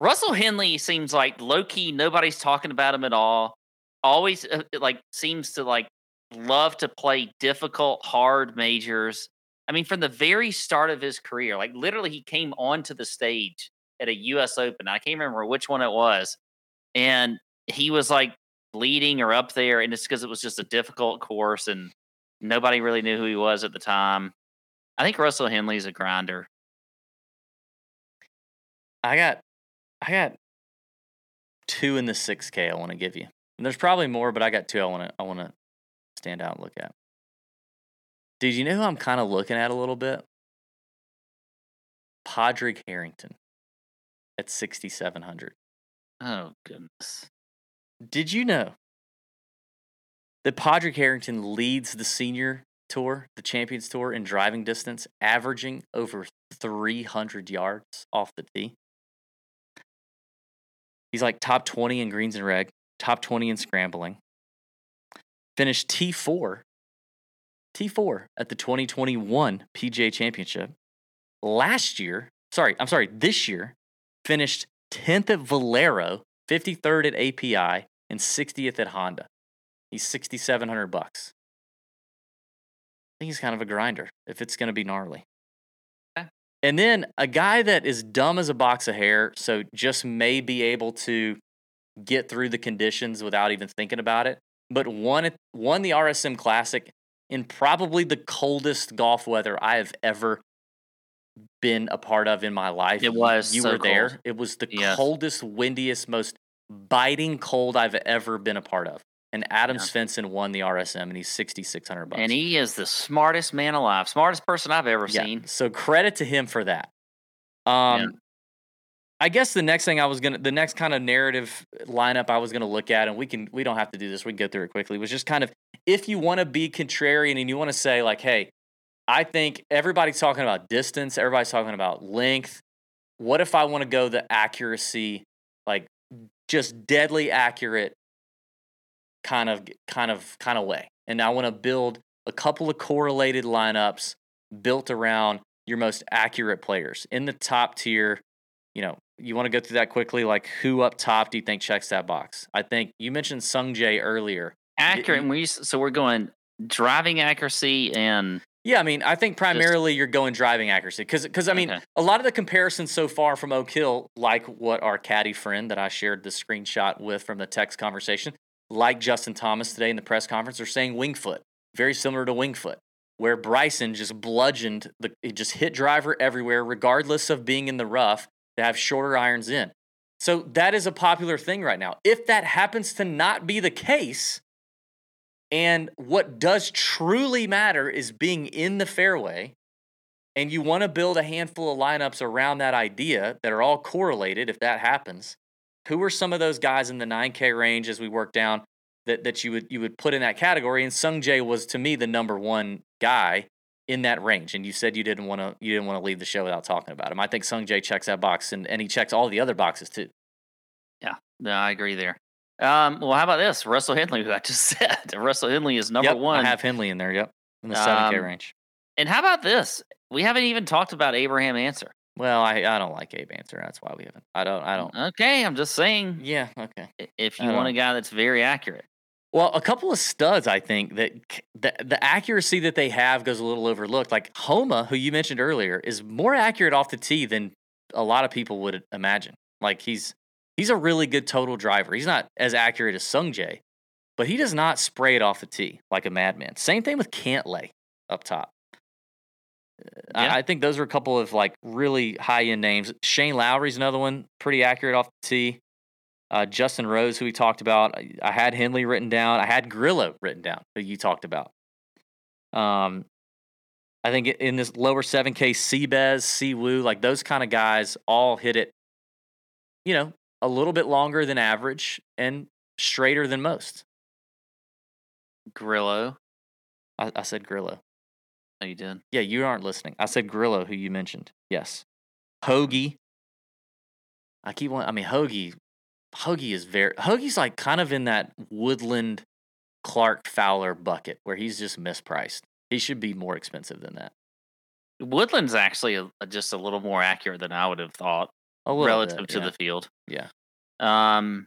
Russell Henley seems like low key. Nobody's talking about him at all. Always uh, like seems to like love to play difficult, hard majors. I mean, from the very start of his career, like literally, he came onto the stage at a U.S. Open. I can't remember which one it was, and he was like leading or up there, and it's because it was just a difficult course, and nobody really knew who he was at the time. I think Russell Henley's a grinder. I got, I got two in the six K. I want to give you. And there's probably more, but I got two. I want to, I want to stand out and look at. Dude, you know who I'm kind of looking at a little bit? Padraig Harrington at 6,700. Oh goodness. Did you know that Padraig Harrington leads the senior tour, the Champions Tour, in driving distance, averaging over 300 yards off the tee? He's like top 20 in greens and reg, top 20 in scrambling. Finished T4, T4 at the 2021 PGA Championship. Last year, sorry, I'm sorry, this year, finished 10th at Valero, 53rd at API, and 60th at Honda. He's 6,700 bucks. I think he's kind of a grinder if it's going to be gnarly. And then a guy that is dumb as a box of hair, so just may be able to get through the conditions without even thinking about it, but won won the RSM Classic in probably the coldest golf weather I have ever been a part of in my life. It was You so were there. cold. It was the Yes. coldest, windiest, most biting cold I've ever been a part of. And Adam Yeah. Svensson won the RSM, and he's sixty six hundred bucks. And he is the smartest man alive, smartest person I've ever yeah. seen. So credit to him for that. Um, Yeah. I guess the next thing I was gonna, the next kind of narrative lineup I was gonna look at, and we can, we don't have to do this. We can go through it quickly. Was just kind of if you want to be contrarian and you want to say like, hey, I think everybody's talking about distance, everybody's talking about length. What if I want to go the accuracy, like just deadly accurate kind of kind of kind of way. And I want to build a couple of correlated lineups built around your most accurate players in the top tier. You know, you want to go through that quickly. Like, who up top do you think checks that box? I think you mentioned Sungjae earlier. Accurate. and we so we're going driving accuracy and Yeah, I mean, I think primarily you're going driving accuracy because, because I mean, Okay. a lot of the comparisons so far from Oak Hill, like what our caddy friend that I shared the screenshot with from the text conversation, like Justin Thomas today in the press conference, are saying Winged Foot, very similar to Winged Foot, where Bryson just bludgeoned the, he just hit driver everywhere, regardless of being in the rough, to have shorter irons in. So that is a popular thing right now. If that happens to not be the case, and what does truly matter is being in the fairway, and you want to build a handful of lineups around that idea that are all correlated if that happens. Who are some of those guys in the 9K range as we work down that, that you would you would put in that category? And Sungjae was to me the number one guy in that range. And you said you didn't want to you didn't want to leave the show without talking about him. I think Sungjae checks that box and, and he checks all the other boxes too. Yeah, no, I agree there. Um, well, how about this? Russell Henley, who I just [laughs] said. Russell Henley is number Yep, one. I have Henley in there, yep. In the 7K Um, range. and how about this? We haven't even talked about Abraham Ancer. Well, I, I don't like Abe Ancer. That's why we haven't. I don't. I don't. Okay, I'm just saying Yeah. Okay. if you want a guy that's very accurate. Well, a couple of studs, I think that the the accuracy that they have goes a little overlooked. Like Homa, who you mentioned earlier, is more accurate off the tee than a lot of people would imagine. Like he's he's a really good total driver. He's not as accurate as Sungjae, but he does not spray it off the tee like a madman. Same thing with Cantlay up top. Yeah. I, I think those are a couple of like really high end names. Shane Lowry's another one, pretty accurate off the tee. Uh, Justin Rose, who we talked about. I, I had Henley written down. I had Grillo written down, who you talked about. Um, I think in this lower 7K, Seabez, Si Woo, like those kind of guys all hit it, you know, a little bit longer than average and straighter than most. Grillo. I, I said Grillo. Oh, you did. Yeah, you aren't listening. I said Grillo, who you mentioned. Yes. Hoge. I keep on. I mean, Hoge. Hoge is very. Hoge's like kind of in that Woodland Clark Fowler bucket where he's just mispriced. He should be more expensive than that. Woodland's actually a, a- just a little more accurate than I would have thought relative bit, to yeah. the field. Yeah. Um,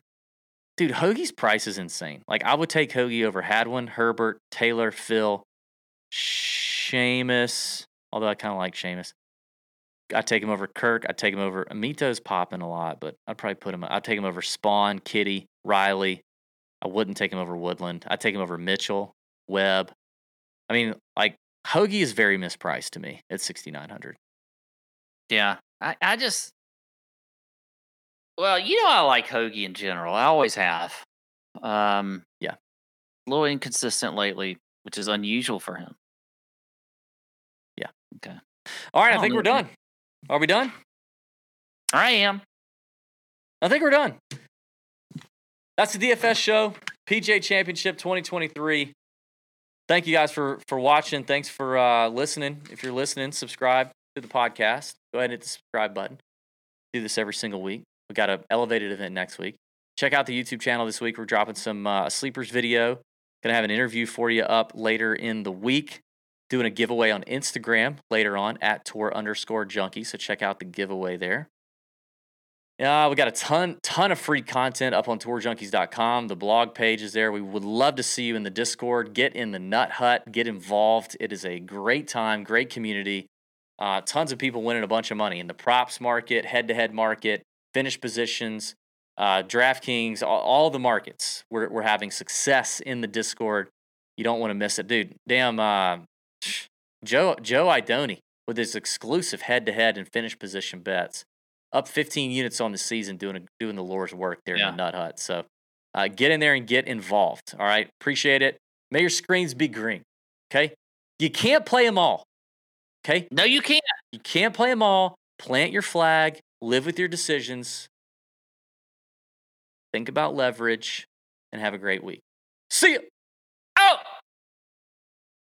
Dude, Hoge's price is insane. Like, I would take Hoge over Hadwin, Herbert, Taylor, Phil, Seamus. Although I kind of like Seamus. I'd take him over Kirk. I'd take him over Amito's popping a lot, but I'd probably put him. I'd take him over Spaun, Kitty, Riley. I wouldn't take him over Woodland. I'd take him over Mitchell, Webb. I mean, like Hoge is very mispriced to me at sixty nine hundred. yeah, I, I just, well, you know, I like Hoge in general. I always have. Um, Yeah. a little inconsistent lately, which is unusual for him. All right, I Oh, think we're done. Are we done? I am. I think we're done. That's the DFS show, PGA Championship 2023. Thank you guys for for watching. Thanks for uh, listening. If you're listening, subscribe to the podcast. Go ahead and hit the subscribe button. Do this every single week. We got an elevated event next week. Check out the YouTube channel this week. We're dropping some uh, sleepers video. Gonna have an interview for you up later in the week. Doing a giveaway on Instagram later on at tour underscore junkie. So check out the giveaway there. Yeah, we got a ton, ton of free content up on tourjunkies.com. The blog page is there. We would love to see you in the Discord. Get in the Nut Hut. Get involved. It is a great time, great community. Uh, tons of people winning a bunch of money in the props market, head-to-head market, finish positions, uh, DraftKings, all, all the markets. We're we're having success in the Discord. You don't want to miss it, dude. Damn, uh, Joe Joe Idoni with his exclusive head-to-head and finish position bets up 15 units on the season doing a, doing the Lord's work there Yeah. in the Nut Hut. So uh, get in there and get involved. All right, appreciate it. May your screens be green. Okay, you can't play them all. Okay, No, you can't. you can't play them all. plant your flag, live with your decisions, think about leverage, and have a great week. See ya.